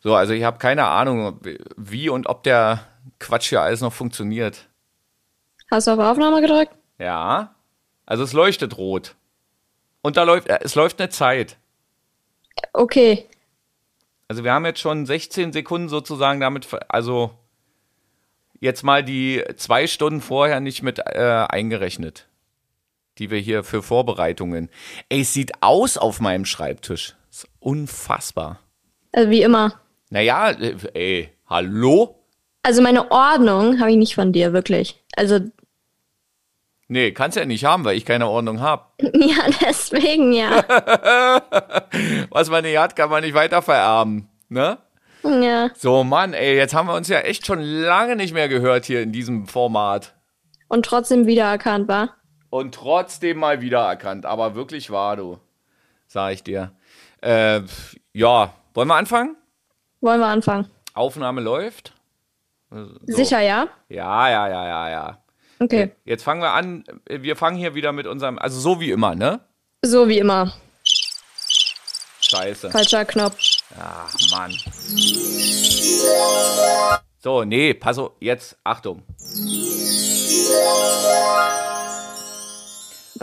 So, also ich habe keine Ahnung, wie und ob der Quatsch hier alles noch funktioniert. Hast du auf Aufnahme gedrückt? Ja. Also es leuchtet rot. Und da läuft, äh, es läuft eine Zeit. Okay. Also wir haben jetzt schon 16 Sekunden sozusagen damit, also jetzt mal die zwei Stunden vorher nicht mit äh, eingerechnet, die wir hier für Vorbereitungen. Ey, es sieht aus auf meinem Schreibtisch. Ist unfassbar. Also wie immer. Naja, äh, ey, hallo? Also meine Ordnung habe ich nicht von dir, wirklich. Also, Nee, kannst ja nicht haben, weil ich keine Ordnung habe. ja, deswegen ja. Was man nicht hat, kann man nicht weiter vererben, ne? ja. So, Mann, ey, jetzt haben wir uns ja echt schon lange nicht mehr gehört hier in diesem Format. Und trotzdem wiedererkannt war. Und trotzdem mal wiedererkannt. Aber wirklich wahr, du. Sag ich dir. Äh, ja, wollen wir anfangen? Wollen wir anfangen? Aufnahme läuft. Sicher, ja? Ja, ja, ja, ja, ja. Okay. Jetzt fangen wir an. Wir fangen hier wieder mit unserem, also so wie immer, ne? So wie immer. Scheiße. Falscher Knopf. Ach, Mann. So, nee, pass auf, jetzt, Achtung.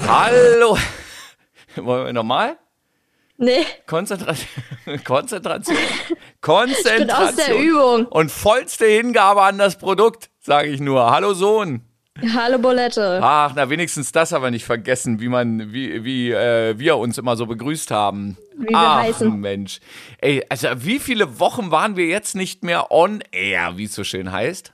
Hallo. Wollen wir nochmal? Nee, Konzentration. Konzentration. ich bin Konzentration. aus der Übung. Und vollste Hingabe an das Produkt, sage ich nur. Hallo Sohn. Hallo Bolette. Ach, na wenigstens das aber nicht vergessen, wie man, wie, wie äh, wir uns immer so begrüßt haben. Wie wir Ach, heißen. Mensch. Ey, also wie viele Wochen waren wir jetzt nicht mehr on air, wie es so schön heißt?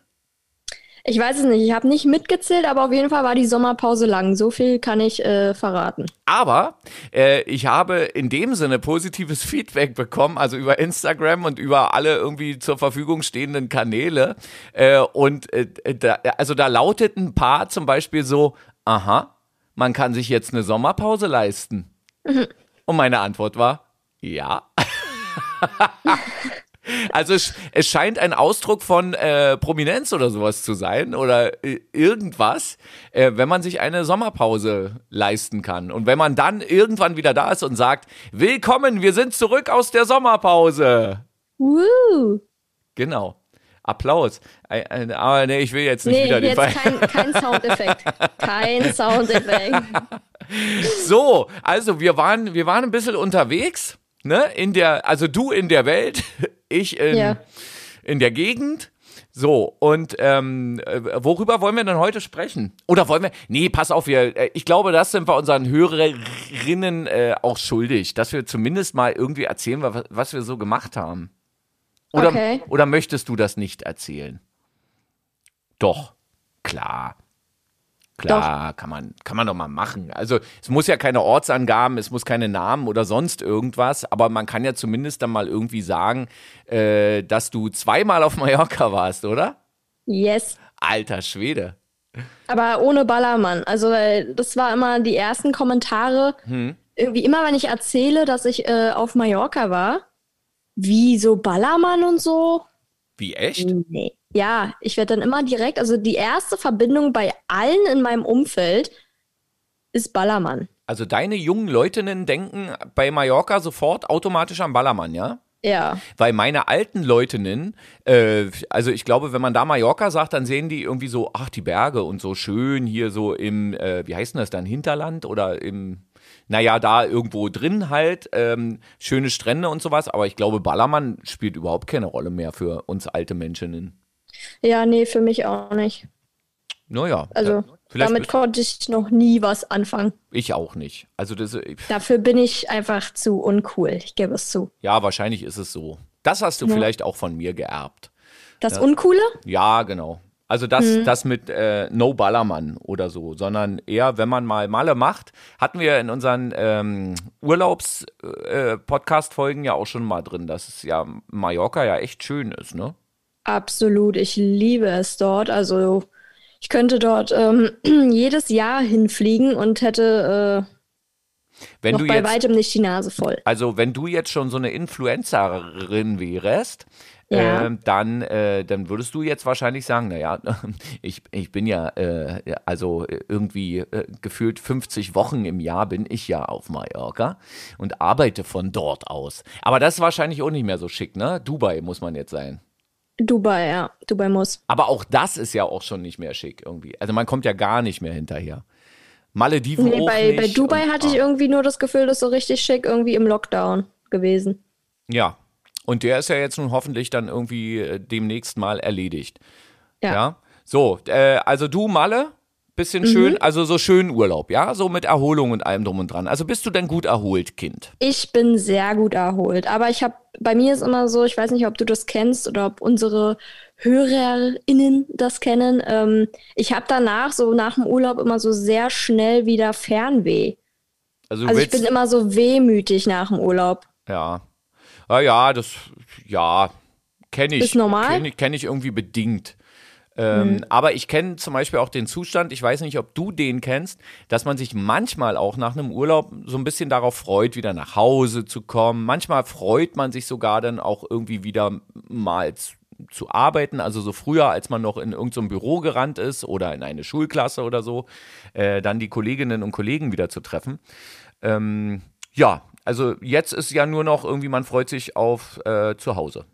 Ich weiß es nicht, ich habe nicht mitgezählt, aber auf jeden Fall war die Sommerpause lang. So viel kann ich äh, verraten. Aber äh, ich habe in dem Sinne positives Feedback bekommen, also über Instagram und über alle irgendwie zur Verfügung stehenden Kanäle. Äh, und äh, da, also da lautet ein paar zum Beispiel so, aha, man kann sich jetzt eine Sommerpause leisten. Und meine Antwort war, ja. Also es, es scheint ein Ausdruck von äh, Prominenz oder sowas zu sein oder äh, irgendwas, äh, wenn man sich eine Sommerpause leisten kann. Und wenn man dann irgendwann wieder da ist und sagt, willkommen, wir sind zurück aus der Sommerpause. Woo. Genau. Applaus. Äh, Aber nee, ich will jetzt nicht Nee, wieder den Fall. kein, kein Soundeffekt. Kein Soundeffekt. So, also wir waren, wir waren ein bisschen unterwegs, ne? In der, also du in der Welt, ich in, Ja. in der Gegend. So, und ähm, äh, worüber wollen wir denn heute sprechen? Oder wollen wir. Nee, pass auf, wir, äh, ich glaube, das sind wir unseren Hörerinnen äh, auch schuldig, dass wir zumindest mal irgendwie erzählen, was, was wir so gemacht haben. Oder, Okay. oder möchtest du das nicht erzählen? Doch, klar. Klar, kann man, kann man doch mal machen. Also es muss ja keine Ortsangaben, es muss keine Namen oder sonst irgendwas, aber man kann ja zumindest dann mal irgendwie sagen, äh, dass du zweimal auf Mallorca warst, oder? Yes. Alter Schwede. Aber ohne Ballermann. Also äh, das war immer die ersten Kommentare. Hm. Irgendwie immer, wenn ich erzähle, dass ich äh, auf Mallorca war, wie so Ballermann und so. Wie echt? Nee. Ja, ich werde dann immer direkt, also die erste Verbindung bei allen in meinem Umfeld ist Ballermann. Also deine jungen Leutinnen denken bei Mallorca sofort automatisch an Ballermann, ja? Ja. Weil meine alten Leutinnen, äh, also ich glaube, wenn man da Mallorca sagt, dann sehen die irgendwie so, ach, die Berge und so schön hier so im, äh, wie heißt denn das dann, Hinterland oder im, naja, da irgendwo drin halt, ähm, schöne Strände und sowas. Aber ich glaube, Ballermann spielt überhaupt keine Rolle mehr für uns alte Menschinnen. Ja, nee, für mich auch nicht. Naja, Also ja, damit konnte ich noch nie was anfangen. ich auch nicht. Also das, Dafür bin ich einfach zu uncool. Ich gebe es zu. ja, wahrscheinlich ist es so. Das hast du Ja. vielleicht auch von mir geerbt. Das Uncoole? Ja, genau. Also das, Mhm. das mit äh, No Ballermann oder so, sondern eher, wenn man mal Malle macht, hatten wir in unseren ähm, Urlaubs-Podcast-Folgen ja auch schon mal drin, dass es ja Mallorca ja echt schön ist, ne? Absolut. Ich liebe es dort. Also ich könnte dort ähm, jedes Jahr hinfliegen und hätte Wenn Noch du bei jetzt, weitem nicht die Nase voll. also wenn du jetzt schon so eine Influencerin wärst, Ja. ähm, dann, äh, dann würdest du jetzt wahrscheinlich sagen, naja, ich, ich bin ja, äh, also irgendwie äh, gefühlt 50 Wochen im Jahr bin ich ja auf Mallorca und arbeite von dort aus. Aber das ist wahrscheinlich auch nicht mehr so schick, ne? Dubai muss man jetzt sein. Dubai, ja. Dubai muss. Aber auch das ist ja auch schon nicht mehr schick irgendwie. Also man kommt ja gar nicht mehr hinterher. Malediven Nee, auch bei, bei Dubai und, hatte ich ah. irgendwie nur das Gefühl, das ist so richtig schick irgendwie im Lockdown gewesen. Ja. Und der ist ja jetzt nun hoffentlich dann irgendwie äh, demnächst mal erledigt. Ja. Ja. So, äh, also du, Malle, bisschen schön, also so schön Urlaub, ja? So mit Erholung und allem drum und dran. Also bist du denn gut erholt, Kind? Ich bin sehr gut erholt, aber ich habe, bei mir ist immer so, ich weiß nicht, ob du das kennst oder ob unsere HörerInnen das kennen. Ähm, ich habe danach, so nach dem Urlaub, immer so sehr schnell wieder Fernweh. Also, Also ich bin immer so wehmütig nach dem Urlaub. ja. Ja, ja, das, ja, kenne ich. Ist normal? Kenne kenn ich irgendwie bedingt. Ähm, Aber ich kenne zum Beispiel auch den Zustand, ich weiß nicht, ob du den kennst, dass man sich manchmal auch nach einem Urlaub so ein bisschen darauf freut, wieder nach Hause zu kommen. Manchmal freut man sich sogar dann auch irgendwie wieder mal zu arbeiten, also so früher, als man noch in irgendeinem Büro gerannt ist oder in eine Schulklasse oder so, äh, dann die Kolleginnen und Kollegen wieder zu treffen. Ähm, ja, also jetzt ist ja nur noch irgendwie, man freut sich auf äh, zu Hause.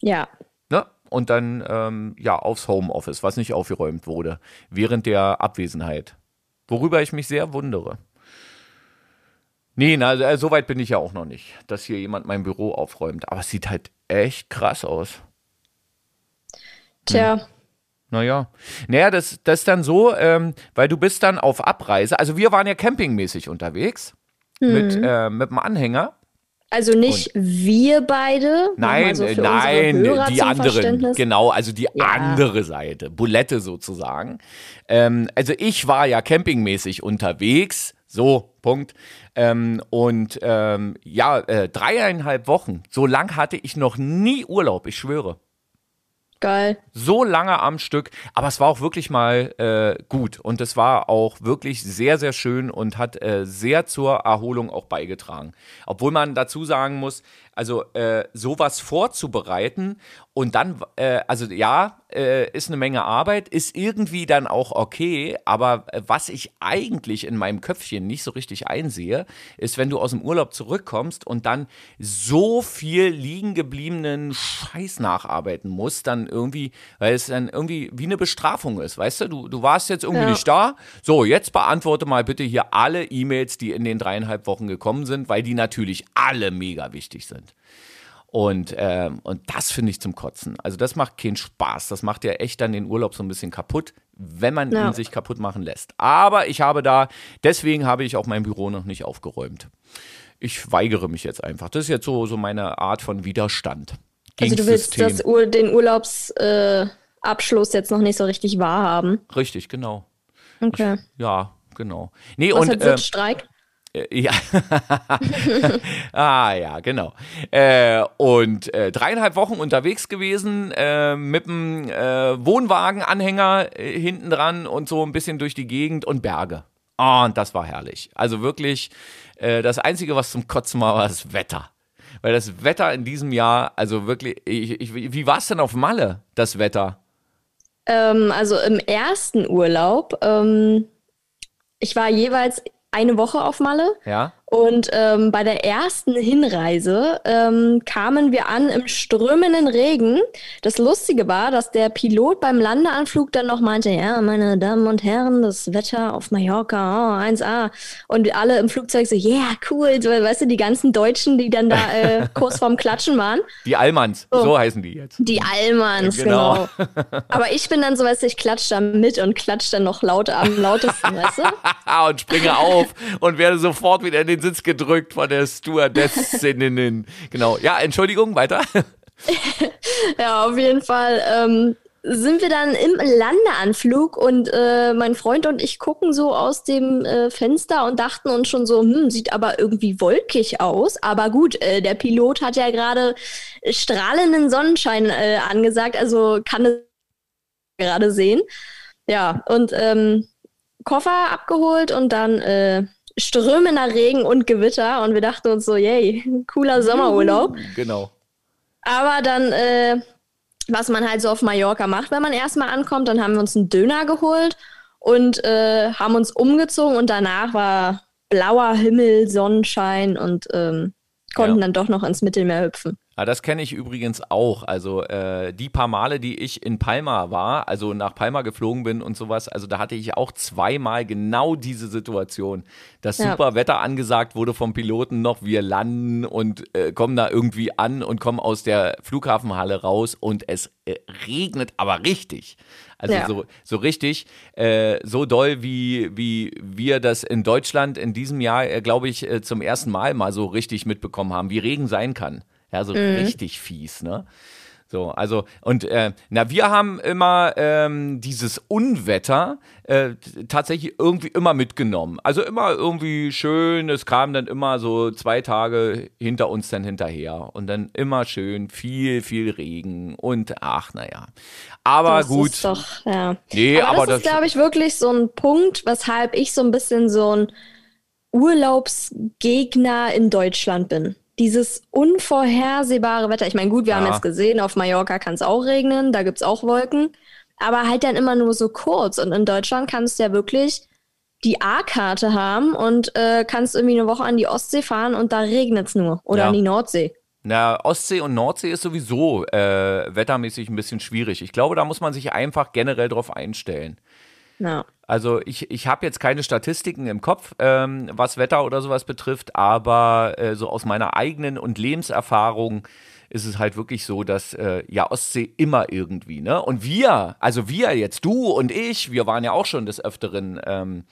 Ja. Ne? Und dann ja ja aufs Homeoffice, was nicht aufgeräumt wurde während der Abwesenheit. Worüber ich mich sehr wundere. Nee, na, äh, so weit bin ich ja auch noch nicht, dass hier jemand mein Büro aufräumt. Aber es sieht halt echt krass aus. Tja, Naja. Naja, das, das ist dann so, ähm, weil du bist dann auf Abreise. Also wir waren ja campingmäßig unterwegs mit, äh, mit dem Anhänger. Also nicht wir beide. Nein, so äh, nein, die anderen. Genau, also die Ja. andere Seite, Bulette sozusagen. Ähm, also ich war ja campingmäßig unterwegs, so, Punkt. Ähm, und ähm, ja, äh, dreieinhalb Wochen, so lang hatte ich noch nie Urlaub, ich schwöre. Geil. So lange am Stück, aber es war auch wirklich mal äh, gut und es war auch wirklich sehr, sehr schön und hat äh, sehr zur Erholung auch beigetragen. Obwohl man dazu sagen muss, also äh, sowas vorzubereiten und dann, äh, also ja, äh, ist eine Menge Arbeit, ist irgendwie dann auch okay, aber äh, was ich eigentlich in meinem Köpfchen nicht so richtig einsehe, ist, wenn du aus dem Urlaub zurückkommst und dann so viel liegen gebliebenen Scheiß nacharbeiten musst, dann irgendwie, weil es dann irgendwie wie eine Bestrafung ist, weißt du? Du, du warst jetzt irgendwie Ja. nicht da. So, jetzt beantworte mal bitte hier alle E-Mails, die in den dreieinhalb Wochen gekommen sind, weil die natürlich alle mega wichtig sind. Und, ähm, und das finde ich zum Kotzen. Also das macht keinen Spaß. Das macht ja echt dann den Urlaub so ein bisschen kaputt, wenn man Ja. ihn sich kaputt machen lässt. Aber ich habe da, deswegen habe ich auch mein Büro noch nicht aufgeräumt. Ich weigere mich jetzt einfach. Das ist jetzt so, so meine Art von Widerstand. Also du willst das den Urlaubsabschluss äh, jetzt noch nicht so richtig wahrhaben. Richtig, genau. Okay. Ja, genau. Nee, Was und hat ähm, Sitzstreik? Äh, Ja. ah, ja, genau. Äh, und äh, dreieinhalb Wochen unterwegs gewesen, äh, mit dem äh, Wohnwagenanhänger äh, hinten dran und so ein bisschen durch die Gegend und Berge. Ah, und das war herrlich. Also wirklich, das Einzige, was zum Kotzen war, war das Wetter. Weil das Wetter in diesem Jahr, also wirklich, ich, ich, wie war es denn auf Malle, das Wetter? Ähm, also im ersten Urlaub, ähm, ich war jeweils eine Woche auf Malle Ja? Und ähm, bei der ersten Hinreise ähm, kamen wir an im strömenden Regen. Das Lustige war, dass der Pilot beim Landeanflug dann noch meinte, ja, meine Damen und Herren, das Wetter auf Mallorca, oh, 1A. Und alle im Flugzeug so, yeah, cool. So, weißt du, die ganzen Deutschen, die dann da äh, kurz vorm Klatschen waren. Die Almans, so heißen die jetzt. Die Allmanns, Genau. genau. Aber ich bin dann so, weißt du, ich klatsch da mit und klatsch dann noch laut am lautesten, weißt du? und springe auf und werde sofort wieder in den Sitz gedrückt von der Stewardessinnen. Genau. Ja, Entschuldigung, weiter. Ja, auf jeden Fall ähm, sind wir dann im Landeanflug und äh, mein Freund und ich gucken so aus dem äh, Fenster und dachten uns schon so, hm, sieht aber irgendwie wolkig aus. Aber gut, äh, der Pilot hat ja gerade strahlenden Sonnenschein äh, angesagt, also kann es gerade sehen. Ja, und ähm, Koffer abgeholt und dann äh, strömender Regen und Gewitter und wir dachten uns so, yay, cooler Sommerurlaub. Genau. Aber dann, äh, was man halt so auf Mallorca macht, wenn man erstmal ankommt, dann haben wir uns einen Döner geholt und äh, haben uns umgezogen und danach war blauer Himmel, Sonnenschein und ähm, konnten ja. dann doch noch ins Mittelmeer hüpfen. Ja, das kenne ich übrigens auch. Also äh, die paar Male, die ich in Palma war, also nach Palma geflogen bin und sowas, also da hatte ich auch zweimal genau diese Situation. Das ja. super Wetter angesagt wurde vom Piloten noch, wir landen und äh, kommen da irgendwie an und kommen aus der Flughafenhalle raus und es äh, regnet aber richtig. Also ja. so, so richtig, äh, so doll, wie, wie wir das in Deutschland in diesem Jahr, äh, glaube ich, äh, zum ersten Mal mal so richtig mitbekommen haben, wie Regen sein kann. Ja, so mhm. richtig fies, ne? So, also, und äh, na, wir haben immer ähm, dieses Unwetter äh, tatsächlich irgendwie immer mitgenommen. Also immer irgendwie schön, es kam dann immer so zwei Tage hinter uns dann hinterher. Und dann immer schön viel, viel Regen und ach, naja. Aber das gut. Ist doch, ja. Nee, aber, aber das, das ist, glaube ich, wirklich so ein Punkt, weshalb ich so ein bisschen so ein Urlaubsgegner in Deutschland bin dieses unvorhersehbare Wetter. Ich meine, gut, wir ja. haben jetzt gesehen, auf Mallorca kann es auch regnen, da gibt es auch Wolken, aber halt dann immer nur so kurz. Und in Deutschland kannst du ja wirklich die A-Karte haben und äh, kannst irgendwie eine Woche an die Ostsee fahren und da regnet es nur. Oder ja. an die Nordsee. Na, Ostsee und Nordsee ist sowieso äh, wettermäßig ein bisschen schwierig. Ich glaube, da muss man sich einfach generell drauf einstellen. Ja. Also ich, ich habe jetzt keine Statistiken im Kopf, ähm, was Wetter oder sowas betrifft, aber äh, so aus meiner eigenen und Lebenserfahrung ist es halt wirklich so, dass äh, ja Ostsee immer irgendwie, ne? Und wir, also wir jetzt, du und ich, wir waren ja auch schon des Öfteren ähm,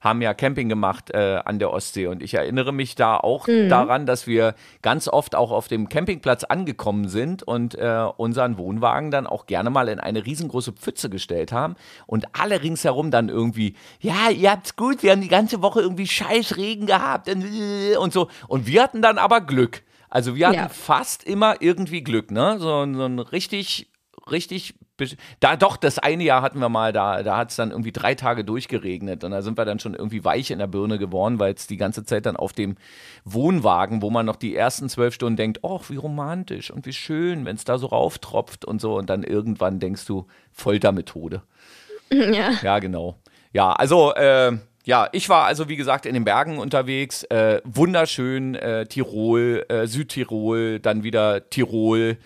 haben ja Camping gemacht äh, an der Ostsee. Und ich erinnere mich da auch mhm. daran, dass wir ganz oft auch auf dem Campingplatz angekommen sind und äh, unseren Wohnwagen dann auch gerne mal in eine riesengroße Pfütze gestellt haben. Und alle ringsherum dann irgendwie, ja, ihr habt's gut, wir haben die ganze Woche irgendwie scheiß Regen gehabt und, und so. Und wir hatten dann aber Glück. Also wir hatten ja. fast immer irgendwie Glück, ne? So, so ein richtig, richtig da doch, das eine Jahr hatten wir mal, da, da hat es dann irgendwie drei Tage durchgeregnet und da sind wir dann schon irgendwie weich in der Birne geworden, weil es die ganze Zeit dann auf dem Wohnwagen, wo man noch die ersten zwölf Stunden denkt, ach, wie romantisch und wie schön, wenn es da so rauftropft und so und dann irgendwann denkst du, Foltermethode. Ja. Ja, genau. Ja, also, äh, ja, ich war also wie gesagt in den Bergen unterwegs, äh, wunderschön, äh, Tirol, äh, Südtirol, dann wieder Tirol,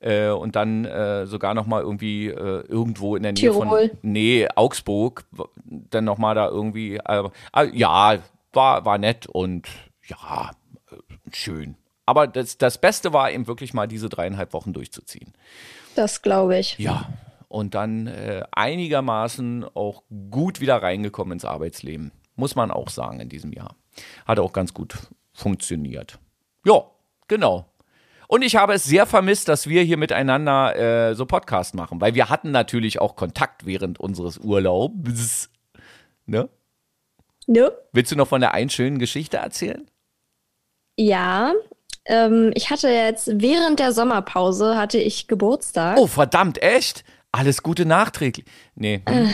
äh, und dann äh, sogar noch mal irgendwie äh, irgendwo in der Nähe Tirol. von nee Augsburg dann noch mal da irgendwie äh, ja war war nett und ja äh, schön. Aber das das Beste war eben wirklich mal diese dreieinhalb Wochen durchzuziehen. Das glaube ich. Ja und dann äh, einigermaßen auch gut wieder reingekommen ins Arbeitsleben muss man auch sagen in diesem Jahr. Hat auch ganz gut funktioniert. Ja genau und ich habe es sehr vermisst, dass wir hier miteinander äh, so Podcast machen, weil wir hatten natürlich auch Kontakt während unseres Urlaubs. Ne? Ne? Willst du noch von der einen schönen Geschichte erzählen? Ja, ähm, ich hatte jetzt während der Sommerpause hatte ich Geburtstag. Oh, verdammt, echt? Alles Gute nachträglich. Nee. Äh,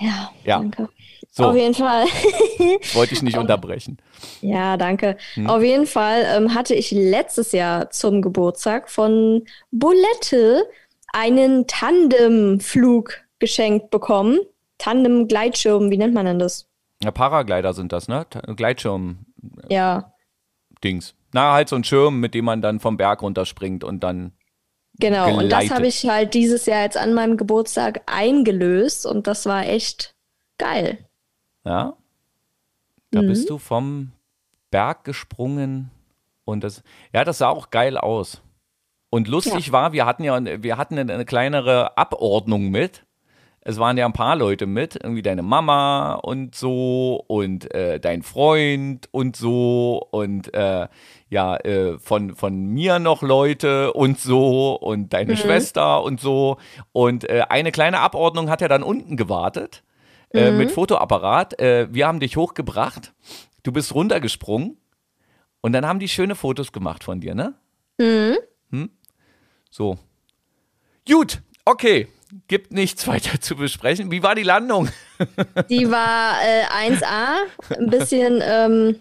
ja, ja, danke. So. Auf jeden Fall. Wollte ich nicht unterbrechen. Ja, danke. Hm. Auf jeden Fall ähm, hatte ich letztes Jahr zum Geburtstag von Bulette einen Tandemflug geschenkt bekommen. Tandem-Gleitschirm, wie nennt man denn das? Ja, Paraglider sind das, ne? Gleitschirm. Ja. Dings. Na, halt so ein Schirm, mit dem man dann vom Berg runterspringt und dann. Genau, geleitet. und das habe ich halt dieses Jahr jetzt an meinem Geburtstag eingelöst und das war echt geil. Ja. Da mhm. bist du vom Berg gesprungen und das, ja, das sah auch geil aus. Und lustig ja. war, wir hatten ja, wir hatten eine kleinere Abordnung mit. Es waren ja ein paar Leute mit, irgendwie deine Mama und so und äh, dein Freund und so und äh, ja, äh, von, von mir noch Leute und so und deine mhm. Schwester und so. Und äh, eine kleine Abordnung hat ja dann unten gewartet äh, mhm. mit Fotoapparat. Äh, wir haben dich hochgebracht. Du bist runtergesprungen. Und dann haben die schöne Fotos gemacht von dir, ne? Mhm. Hm? So. Gut, okay. Gibt nichts weiter zu besprechen. Wie war die Landung? Die war äh, 1A, ein bisschen ähm,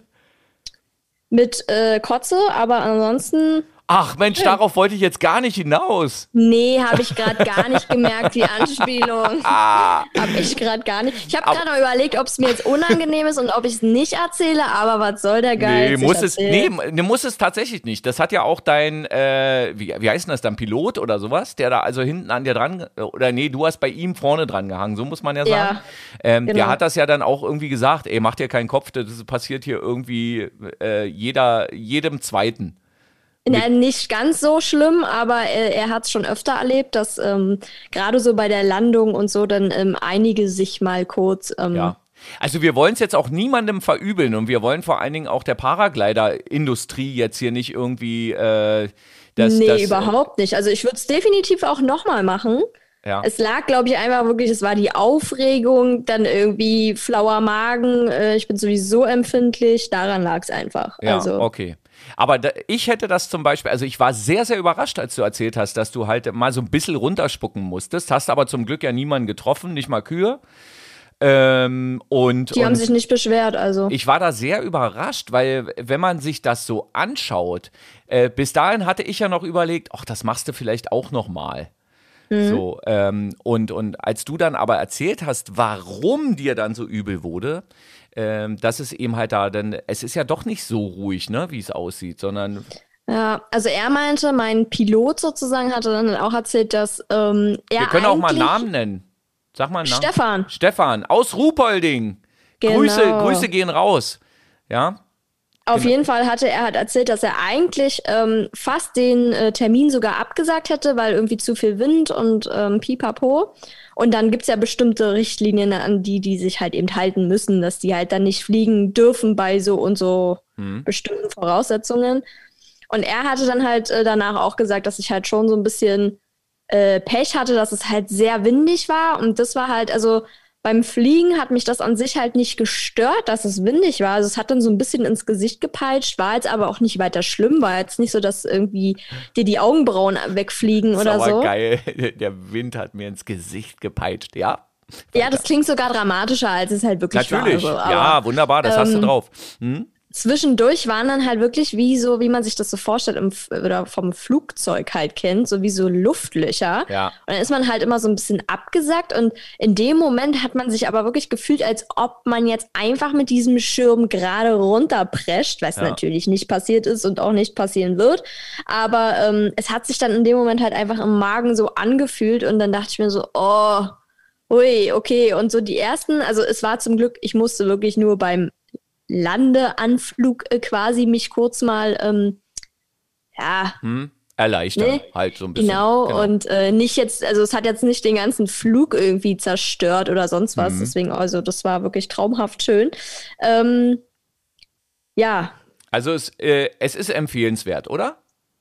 mit äh, Kotze, aber ansonsten Ach Mensch, darauf wollte ich jetzt gar nicht hinaus. Nee, habe ich gerade gar nicht gemerkt, die Anspielung. Ah, Habe ich gerade gar nicht. Ich habe gerade noch überlegt, ob es mir jetzt unangenehm ist und ob ich es nicht erzähle, aber was soll der Geist? nee, muss es, nee, muss es tatsächlich nicht. Das hat ja auch dein, äh, wie, wie heißt denn das dann, Pilot oder sowas, der da also hinten an dir dran, oder nee, du hast bei ihm vorne dran gehangen, so muss man ja sagen. Ja, ähm, Der genau. hat das ja dann auch irgendwie gesagt, ey, mach dir keinen Kopf, das passiert hier irgendwie äh, jeder, jedem Zweiten. Na, nicht ganz so schlimm, aber äh, er hat es schon öfter erlebt, dass ähm, gerade so bei der Landung und so dann ähm, einige sich mal kurz. Ähm, Ja. Also wir wollen es jetzt auch niemandem verübeln und wir wollen vor allen Dingen auch der Paraglider-Industrie jetzt hier nicht irgendwie äh, das, nee, das, überhaupt nicht. Also ich würde es definitiv auch nochmal machen. Ja. Es lag, glaube ich, einfach wirklich, es war die Aufregung, dann irgendwie flauer Magen. Äh, ich bin sowieso empfindlich, daran lag es einfach. Ja, also, okay. Aber da, ich hätte das zum Beispiel, also ich war sehr, sehr überrascht, als du erzählt hast, dass du halt mal so ein bisschen runterspucken musstest. Hast aber zum Glück ja niemanden getroffen, nicht mal Kühe. Ähm, und, die und haben sich nicht beschwert, also. ich war da sehr überrascht, weil wenn man sich das so anschaut, äh, bis dahin hatte ich ja noch überlegt, ach, das machst du vielleicht auch noch mal. Mhm. So, ähm, und, und als du dann aber erzählt hast, warum dir dann so übel wurde, ähm, das ist eben halt da, denn es ist ja doch nicht so ruhig, ne, wie es aussieht, sondern Ja, also er meinte, mein Pilot sozusagen hatte dann auch erzählt, dass ähm, er wir können auch mal Namen nennen. Sag mal einen Namen. Stefan. Stefan aus Ruhpolding. Genau. Grüße, Grüße gehen raus. Ja, Auf Genau. jeden Fall hatte er halt erzählt, dass er eigentlich ähm, fast den äh, Termin sogar abgesagt hätte, weil irgendwie zu viel Wind und ähm, pipapo. Und dann gibt's ja bestimmte Richtlinien, an die die sich halt eben halten müssen, dass die halt dann nicht fliegen dürfen bei so und so Mhm. bestimmten Voraussetzungen. Und er hatte dann halt äh, danach auch gesagt, dass ich halt schon so ein bisschen äh, Pech hatte, dass es halt sehr windig war. Und das war halt, also beim Fliegen hat mich das an sich halt nicht gestört, dass es windig war. Also es hat dann so ein bisschen ins Gesicht gepeitscht, war jetzt aber auch nicht weiter schlimm, war jetzt nicht so, dass irgendwie dir die Augenbrauen wegfliegen oder aber so. geil. Der Wind hat mir ins Gesicht gepeitscht. Ja, Ja, das klingt sogar dramatischer, als es halt wirklich natürlich. war. Also, ja, wunderbar, das hast du ähm, drauf. Hm? Zwischendurch waren dann halt wirklich wie so, wie man sich das so vorstellt im, oder vom Flugzeug halt kennt, so wie so Luftlöcher. Ja. Und dann ist man halt immer so ein bisschen abgesackt und in dem Moment hat man sich aber wirklich gefühlt, als ob man jetzt einfach mit diesem Schirm gerade runterprescht, was Ja. natürlich nicht passiert ist und auch nicht passieren wird. Aber ähm, es hat sich dann in dem Moment halt einfach im Magen so angefühlt und dann dachte ich mir so, oh, ui, okay. Und so die ersten, also es war zum Glück, ich musste wirklich nur beim Landeanflug äh, quasi mich kurz mal, ähm, ja, Hm? Erleichtern, Nee, halt so ein bisschen. genau, und äh, nicht jetzt, also es hat jetzt nicht den ganzen Flug irgendwie zerstört oder sonst was, Mhm. deswegen, also das war wirklich traumhaft schön. Ähm, ja, Also es, äh, es ist empfehlenswert, oder?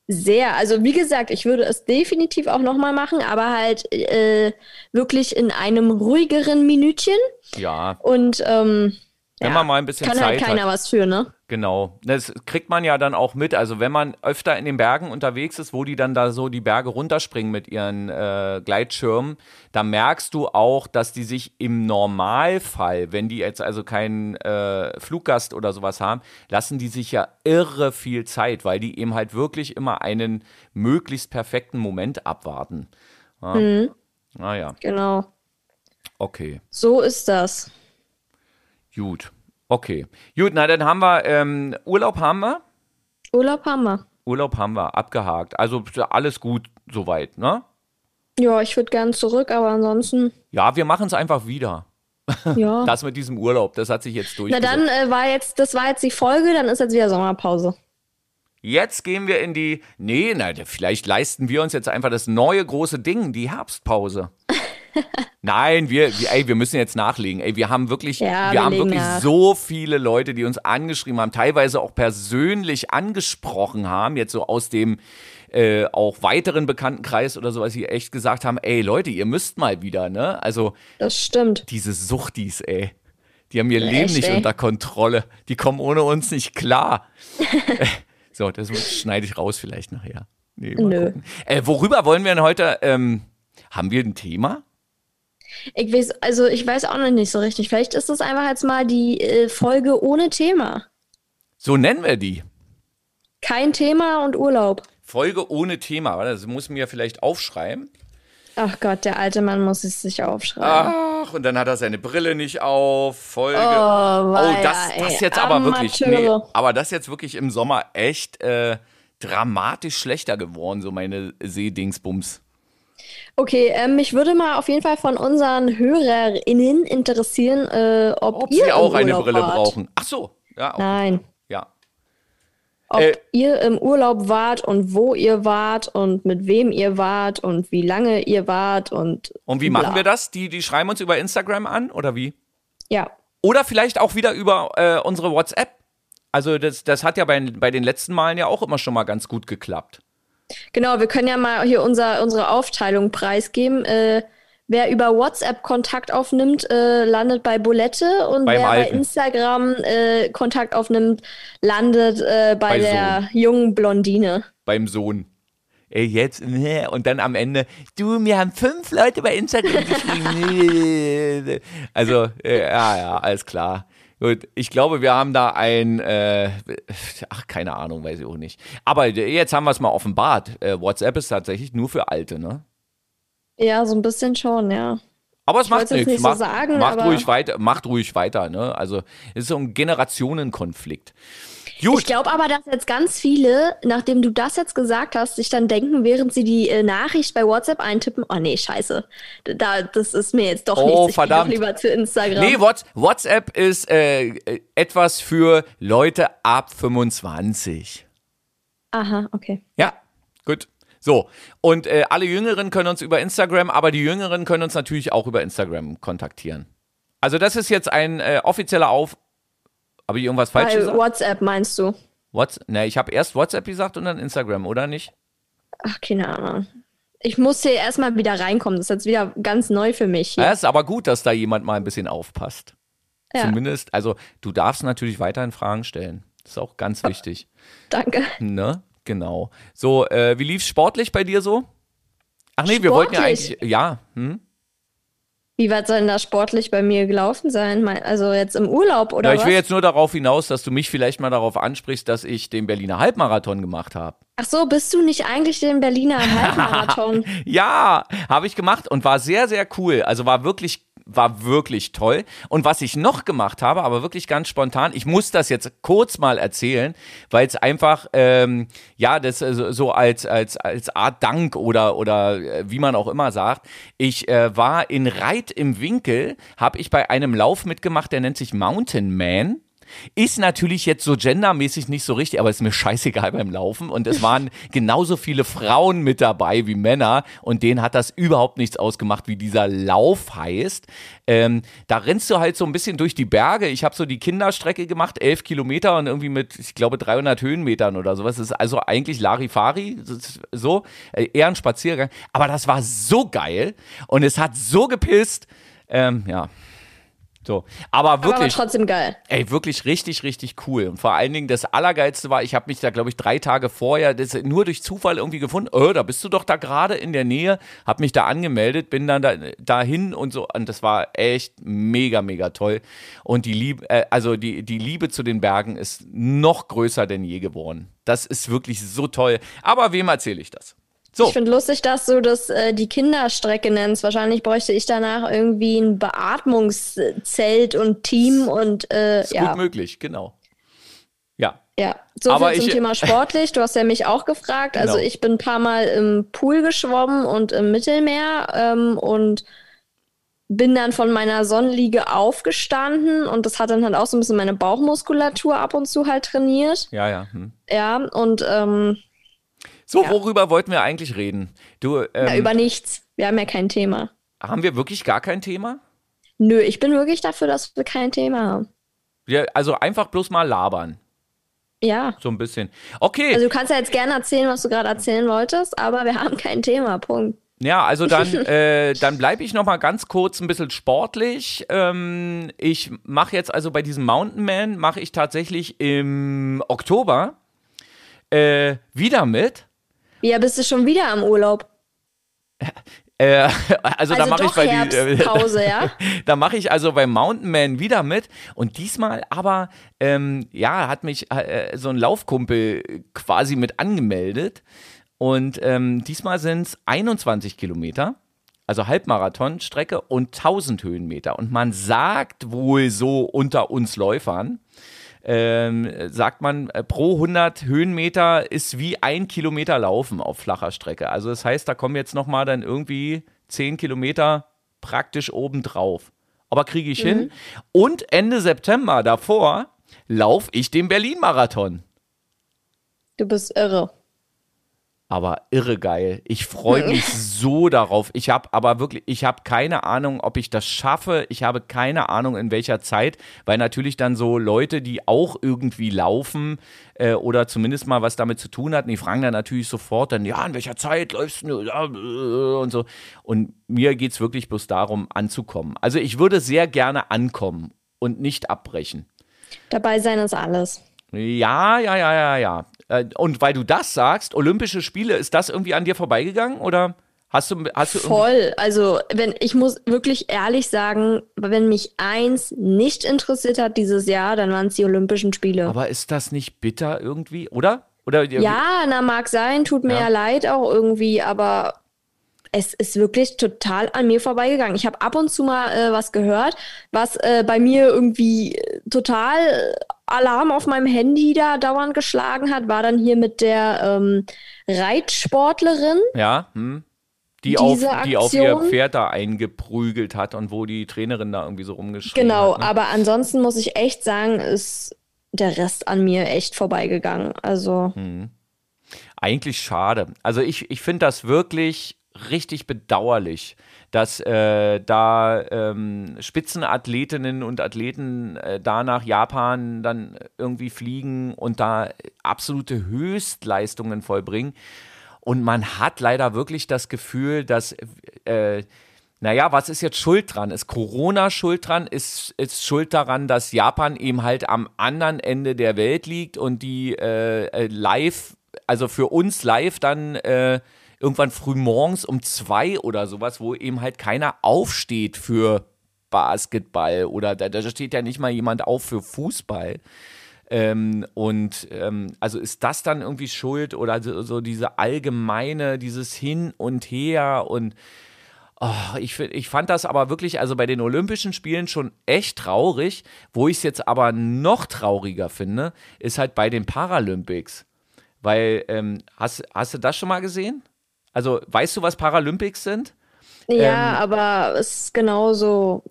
sehr. Also wie gesagt, ich würde es definitiv auch nochmal machen, aber halt äh, wirklich in einem ruhigeren Minütchen Ja, und ähm, wenn ja, man mal ein bisschen kann Zeit halt keiner hat. was für, ne? Genau. Das kriegt man ja dann auch mit. Also wenn man öfter in den Bergen unterwegs ist, wo die dann da so die Berge runterspringen mit ihren äh, Gleitschirmen, da merkst du auch, dass die sich im Normalfall, wenn die jetzt also keinen äh, Fluggast oder sowas haben, lassen die sich ja irre viel Zeit, weil die eben halt wirklich immer einen möglichst perfekten Moment abwarten. Ja. Mhm. Naja, Genau. okay. So ist das. Gut. Okay. Gut, na dann haben wir ähm, Urlaub haben wir. Urlaub haben wir. Urlaub haben wir abgehakt. Also alles gut soweit, ne? Ja, ich würde gern zurück, aber ansonsten, Ja, wir machen es einfach wieder. ja. Das mit diesem Urlaub, das hat sich jetzt Na durchgesetzt. dann äh, war jetzt, das war jetzt die Folge, dann ist jetzt wieder Sommerpause. Jetzt gehen wir in die. Nee, na, vielleicht leisten wir uns jetzt einfach das neue große Ding, die Herbstpause. Nein, wir, wir, ey, wir müssen jetzt nachlegen. Ey, wir haben wirklich, Ja, wir wir haben wirklich nach. so viele Leute, die uns angeschrieben haben, teilweise auch persönlich angesprochen haben, jetzt so aus dem äh, auch weiteren Bekanntenkreis oder sowas, die echt gesagt haben, ey Leute, ihr müsst mal wieder, ne? Also Das stimmt. diese Suchtis, ey. Die haben ihr Ja, Leben echt, nicht ey. unter Kontrolle. Die kommen ohne uns nicht klar. So, das schneide ich raus vielleicht nachher. Nee, Nö. Äh, worüber wollen wir denn heute? Ähm, haben wir ein Thema? Ich weiß, also ich weiß auch noch nicht so richtig. Vielleicht ist das einfach jetzt mal die äh, Folge ohne Thema. So nennen wir die. Kein Thema und Urlaub. Folge ohne Thema. Das muss mir vielleicht aufschreiben. Ach Gott, der alte Mann muss es sich aufschreiben. Ach, und dann hat er seine Brille nicht auf. Folge. Oh, oh das, das ey. jetzt aber wirklich. Nee, Amateure. aber das jetzt wirklich im Sommer echt äh, dramatisch schlechter geworden, so meine Seedingsbums. Okay, ähm, mich würde mal auf jeden Fall von unseren HörerInnen interessieren, äh, ob, Ob ihr sie auch eine Brille wart. brauchen. Ach so. Ja. Nein. ja. Ob Äh, ihr im Urlaub wart und wo ihr wart und mit wem ihr wart und wie lange ihr wart und. Und wie bla. machen wir das? Die, die schreiben uns über Instagram an oder wie? Ja. Oder vielleicht auch wieder über äh, unsere WhatsApp. Also das, das hat ja bei, bei den letzten Malen ja auch immer schon mal ganz gut geklappt. Genau, wir können ja mal hier unser, unsere Aufteilung preisgeben. Äh, wer über WhatsApp Kontakt aufnimmt, äh, landet bei Bulette und Beim wer bei Alten. Instagram äh, Kontakt aufnimmt, landet äh, bei, Bei der jungen Blondine. beim Sohn. Ey, jetzt, ne, und dann am Ende, du, mir haben fünf Leute bei Instagram geschrieben. also, äh, ja, ja, alles klar. Gut, ich glaube, wir haben da ein, äh, ach, keine Ahnung, weiß ich auch nicht. Aber jetzt haben wir es mal offenbart. Äh, WhatsApp ist tatsächlich nur für Alte, ne? Ja, so ein bisschen schon, ja. Aber es Ich macht nichts. nicht so Macht, sagen, macht aber- ruhig weiter, macht ruhig weiter, ne? Also, es ist so ein Generationenkonflikt. Gut. Ich glaube aber, dass jetzt ganz viele, nachdem du das jetzt gesagt hast, sich dann denken, während sie die äh, Nachricht bei WhatsApp eintippen, oh nee, scheiße, da, das ist mir jetzt doch Oh, nichts. Ich verdammt. Lieber zu Instagram. Nee, What, WhatsApp ist äh, äh, etwas für Leute ab 25. Aha, okay. Ja, gut. So, und äh, alle Jüngeren können uns über Instagram, aber die Jüngeren können uns natürlich auch über Instagram kontaktieren. Also das ist jetzt ein äh, offizieller Auf... Habe ich irgendwas falsch Bei gesagt? WhatsApp meinst du? What's, ne, ich habe erst WhatsApp gesagt und dann Instagram, oder nicht? Ach, keine Ahnung. Ich muss hier erstmal wieder reinkommen. Das ist jetzt wieder ganz neu für mich. Hier. Ja, ist aber gut, dass da jemand mal ein bisschen aufpasst. Ja. Zumindest, also du darfst natürlich weiterhin Fragen stellen. Das ist auch ganz wichtig. Danke. Ne? Genau. So, äh, wie lief's sportlich bei dir so? Ach nee, wir wollten ja Sportlich? eigentlich, ja, hm? Wie weit soll denn das sportlich bei mir gelaufen sein? Also jetzt im Urlaub oder ja, ich was? will jetzt nur darauf hinaus, dass du mich vielleicht mal darauf ansprichst, dass ich den Berliner Halbmarathon gemacht habe. Ach so, bist du nicht eigentlich den Berliner Halbmarathon? Ja, habe ich gemacht und war sehr, sehr cool. Also war wirklich, war wirklich toll. Und was ich noch gemacht habe, aber wirklich ganz spontan, ich muss das jetzt kurz mal erzählen, weil es einfach, ähm, ja, das äh, so als, als, als Art Dank oder, oder äh, wie man auch immer sagt. Ich äh, war in Reit im Winkel, habe ich bei einem Lauf mitgemacht, der nennt sich Mountain Man. Ist natürlich jetzt so gendermäßig nicht so richtig, aber ist mir scheißegal beim Laufen. Und es waren genauso viele Frauen mit dabei wie Männer. Und denen hat das überhaupt nichts ausgemacht, wie dieser Lauf heißt. Ähm, da rennst du halt so ein bisschen durch die Berge. Ich habe so die Kinderstrecke gemacht, elf Kilometer und irgendwie mit, ich glaube, 300 Höhenmetern oder sowas. Das ist also eigentlich Larifari, so, äh, eher ein Spaziergang. Aber das war so geil und es hat so gepisst. Ähm, ja. So, aber Aber wirklich. trotzdem geil. Ey, wirklich richtig, richtig cool. Und vor allen Dingen das Allergeilste war, ich habe mich da, glaube ich, drei Tage vorher das nur durch Zufall irgendwie gefunden. Oh, da bist du doch da gerade in der Nähe. Hab mich da angemeldet, bin dann da, dahin und so. Und das war echt mega, mega toll. Und die Liebe, äh, also die, die Liebe zu den Bergen ist noch größer denn je geworden. Das ist wirklich so toll. Aber wem erzähle ich das? So. Ich finde lustig, dass du das äh, die Kinderstrecke nennst. Wahrscheinlich bräuchte ich danach irgendwie ein Beatmungszelt und Team und äh, ist ja. gut möglich, genau. Ja. Ja, so Aber viel zum ich- Thema sportlich. Du hast ja mich auch gefragt. Also Genau. ich bin ein paar Mal im Pool geschwommen und im Mittelmeer ähm, und bin dann von meiner Sonnenliege aufgestanden und das hat dann halt auch so ein bisschen meine Bauchmuskulatur ab und zu halt trainiert. Ja, ja. Hm. Ja, und ähm, So, Ja. worüber wollten wir eigentlich reden? Du, ähm, ja, über nichts. Wir haben ja kein Thema. haben wir wirklich gar kein Thema? Nö, ich bin wirklich dafür, dass wir kein Thema haben. Ja, also einfach bloß mal labern. Ja. So ein bisschen. Okay, Also du kannst ja jetzt gerne erzählen, was du gerade erzählen wolltest, aber wir haben kein Thema. Punkt. ja, also dann, äh, dann bleibe ich noch mal ganz kurz ein bisschen sportlich. Ähm, ich mache jetzt also bei diesem Mountain Man, mache ich tatsächlich im Oktober äh, wieder mit. Ja, bist du schon wieder am Urlaub? Äh, also, da Also mache ich bei die, Herbstpause, ja? da mache ich also beim Mountain Man wieder mit und diesmal aber ähm, ja hat mich äh, so ein Laufkumpel quasi mit angemeldet und ähm, diesmal sind es 21 Kilometer. Also Halbmarathon-Strecke und 1000 Höhenmeter. Und man sagt wohl so unter uns Läufern, ähm, sagt man, äh, pro 100 Höhenmeter ist wie ein Kilometer Laufen auf flacher Strecke. Also das heißt, da kommen jetzt nochmal dann irgendwie 10 Kilometer praktisch obendrauf. Aber kriege ich hin. Und Ende September davor laufe ich den Berlin-Marathon. Du bist irre. Aber irre geil. Ich freue mich so darauf. Ich habe aber wirklich, ich habe keine Ahnung, ob ich das schaffe. Ich habe keine Ahnung, in welcher Zeit, weil natürlich dann so Leute, die auch irgendwie laufen äh, oder zumindest mal was damit zu tun hatten, die fragen dann natürlich sofort dann, ja, in welcher Zeit läufst du? Äh, und so. Und mir geht es wirklich bloß darum, anzukommen. Also ich würde sehr gerne ankommen und nicht abbrechen. Dabei sein ist alles. Ja, ja, ja, ja, ja. Äh, Und weil du das sagst, Olympische Spiele, ist das irgendwie an dir vorbeigegangen oder hast du, hast du irgendwie- Voll. Also, wenn ich muss wirklich ehrlich sagen, wenn mich eins nicht interessiert hat dieses Jahr, dann waren es die Olympischen Spiele. Aber ist das nicht bitter irgendwie, oder? Oder ja, na mag sein, tut mir Ja. ja, leid auch irgendwie, aber es ist wirklich total an mir vorbeigegangen. Ich habe ab und zu mal äh, was gehört, was äh, bei mir irgendwie total Alarm auf meinem Handy da dauernd geschlagen hat, war dann hier mit der ähm, Reitsportlerin. Ja, hm. Die auf, die auf ihr? Pferd da eingeprügelt hat und wo die Trainerin da irgendwie so rumgeschrien Genau, hat. Ne? aber ansonsten muss ich echt sagen, ist der Rest an mir echt vorbeigegangen. Also, Hm. Eigentlich schade. Also ich, ich finde das wirklich richtig bedauerlich, dass äh, da ähm, Spitzenathletinnen und Athleten äh, da nach Japan dann irgendwie fliegen und da absolute Höchstleistungen vollbringen. Und man hat leider wirklich das Gefühl, dass, äh, naja, was ist jetzt schuld dran? Ist Corona schuld dran? Ist, ist schuld daran, dass Japan eben halt am anderen Ende der Welt liegt und die äh, äh, live, also für uns live dann äh, irgendwann früh morgens um zwei oder sowas, wo eben halt keiner aufsteht für Basketball oder da, da steht ja nicht mal jemand auf für Fußball. Ähm, und ähm, also ist das dann irgendwie schuld oder so, so diese allgemeine, dieses Hin und Her und oh, ich, ich fand das aber wirklich, also bei den Olympischen Spielen schon echt traurig. Wo ich es jetzt aber noch trauriger finde, ist halt bei den Paralympics. Weil, ähm, hast, hast du das schon mal gesehen? Also, weißt du, was Paralympics sind? ja, aber es ist genauso,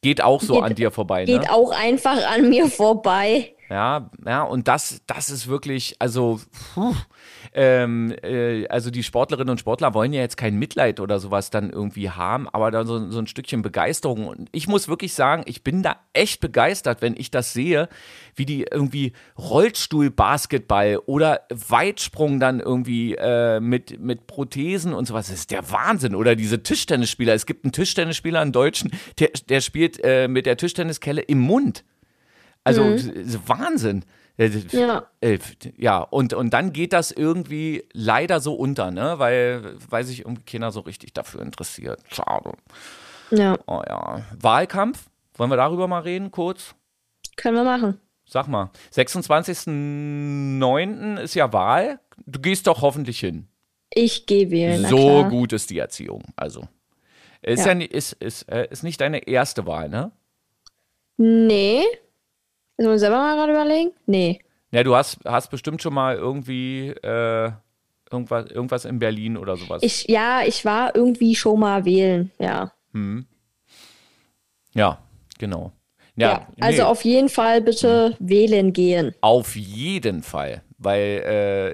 Geht auch so Geht- an dir vorbei, geht ne? auch einfach an mir vorbei. Ja, ja, und das, das ist wirklich, also, puh, ähm, äh, also die Sportlerinnen und Sportler wollen ja jetzt kein Mitleid oder sowas dann irgendwie haben, aber dann so, so ein Stückchen Begeisterung. Und ich muss wirklich sagen, ich bin da echt begeistert, wenn ich das sehe, wie die irgendwie Rollstuhl-Basketball oder Weitsprung dann irgendwie äh, mit, mit Prothesen und sowas. Das ist der Wahnsinn. Oder diese Tischtennisspieler. Es gibt einen Tischtennisspieler, einen Deutschen, der, der spielt äh, mit der Tischtenniskelle im Mund. Also ist Wahnsinn. Äh, Ja. äh, Ja, und, und dann geht das irgendwie leider so unter, ne? Weil, weil sich irgendwie keiner so richtig dafür interessiert. Schade. Ja, Oh ja. Wahlkampf? Wollen wir darüber mal reden, kurz? können wir machen. Sag mal. 26.09. ist ja Wahl. Du gehst doch hoffentlich hin. Ich gehe wählen. so gut ist die Erziehung. Also. Ist ja, Ja. ist, ist, äh, ist nicht deine erste Wahl, ne? Nee. Müssen wir uns selber mal gerade überlegen? Nee. Ja, du hast, hast bestimmt schon mal irgendwie äh, irgendwas, irgendwas in Berlin oder sowas. Ich, ja, ich war irgendwie schon mal wählen, ja. ja, genau. Ja, Ja, also nee, auf jeden Fall bitte wählen gehen. auf jeden Fall. Weil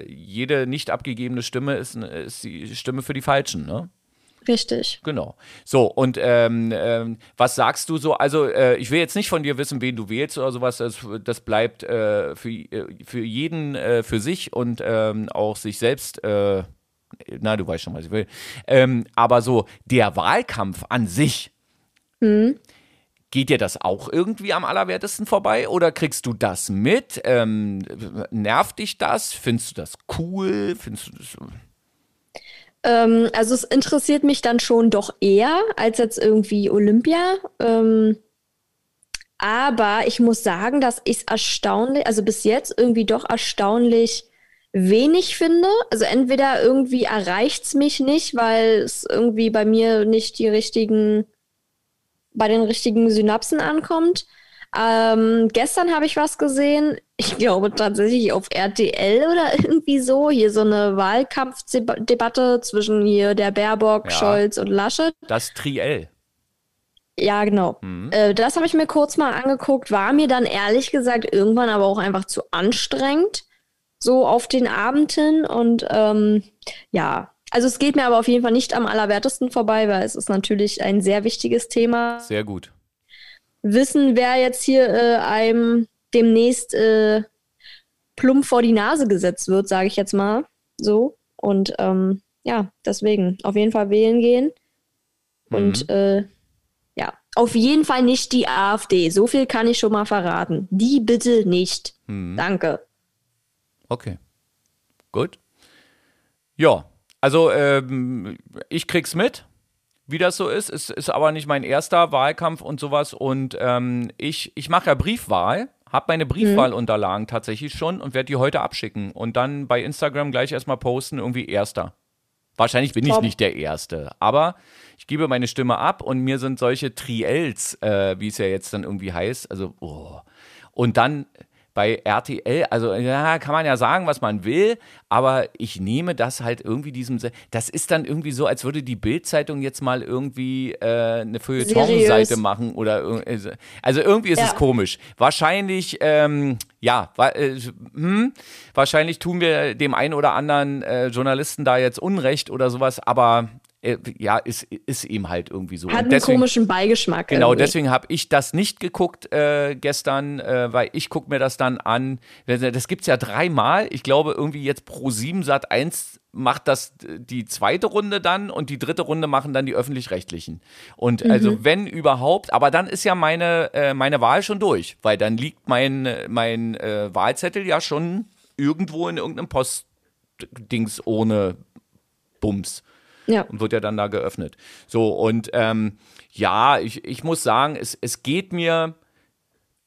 äh, jede nicht abgegebene Stimme ist, ist die Stimme für die Falschen, ne? Richtig. Genau. So, und ähm, ähm, was sagst du so? Also, äh, ich will jetzt nicht von dir wissen, wen du wählst oder sowas. Das, das bleibt äh, für, äh, für jeden äh, für sich und ähm, auch sich selbst. Äh, na, du weißt schon, was ich will. Ähm, aber so, der Wahlkampf an sich. Geht dir das auch irgendwie am allerwertesten vorbei oder kriegst du das mit? Ähm, nervt dich das? Findest du das cool? Findest du das, Ähm, also es interessiert mich dann schon doch eher als jetzt irgendwie Olympia. Ähm, aber ich muss sagen, dass ich es erstaunlich, also bis jetzt irgendwie doch erstaunlich wenig finde. Also entweder irgendwie erreicht es mich nicht, weil es irgendwie bei mir nicht die richtigen, bei den richtigen Synapsen ankommt. Ähm, gestern habe ich was gesehen, ich glaube tatsächlich auf RTL oder irgendwie so, hier so eine Wahlkampfdebatte zwischen hier der Baerbock, ja. Scholz und Laschet. Das Triell. Ja, genau. Mhm. Äh, das habe ich mir kurz mal angeguckt, war mir dann ehrlich gesagt irgendwann aber auch einfach zu anstrengend, so auf den Abend hin. Und ähm, ja, also es geht mir aber auf jeden Fall nicht am allerwertesten vorbei, weil es ist natürlich ein sehr wichtiges Thema. Sehr gut. Wissen, wer jetzt hier äh, einem demnächst äh, plump vor die Nase gesetzt wird, sage ich jetzt mal so. Und ähm, ja, deswegen auf jeden Fall wählen gehen. Mhm. Und äh, ja, auf jeden Fall nicht die AfD. So viel kann ich schon mal verraten. Die bitte nicht. Hm. Danke. Okay. Gut. Ja, also ähm, ich krieg's mit, wie das so ist. Es ist aber nicht mein erster Wahlkampf und sowas. Und ähm, ich, ich mache ja Briefwahl, habe meine Briefwahlunterlagen tatsächlich schon und werde die heute abschicken und dann bei Instagram gleich erstmal posten, irgendwie erster. Wahrscheinlich bin ich nicht der Erste, aber ich gebe meine Stimme ab und mir sind solche Triels, äh, wie es ja jetzt dann irgendwie heißt, also, oh. und dann bei RTL, also ja, kann man ja sagen, was man will, aber ich nehme das halt irgendwie diesem, das ist dann irgendwie so, als würde die Bildzeitung jetzt mal irgendwie äh, eine Feuilleton-Seite machen oder also, also irgendwie ist ja. es komisch. Wahrscheinlich, ähm, ja, äh, hm, wahrscheinlich tun wir dem einen oder anderen äh, Journalisten da jetzt Unrecht oder sowas, aber ja, ist, ist ihm halt irgendwie so. Hat einen deswegen, komischen Beigeschmack. Genau, irgendwie. deswegen habe ich das nicht geguckt äh, gestern, äh, weil ich gucke mir das dann an. Das gibt es ja dreimal. Ich glaube, irgendwie jetzt pro 7 Sat 1 macht das die zweite Runde dann und die dritte Runde machen dann die öffentlich-rechtlichen. Und mhm. also wenn überhaupt, aber dann ist ja meine, äh, meine Wahl schon durch, weil dann liegt mein, mein äh, Wahlzettel ja schon irgendwo in irgendeinem Postdings ohne Bums. Ja. Und wird ja dann da geöffnet. So, und ähm, ja, ich, ich muss sagen, es, es geht mir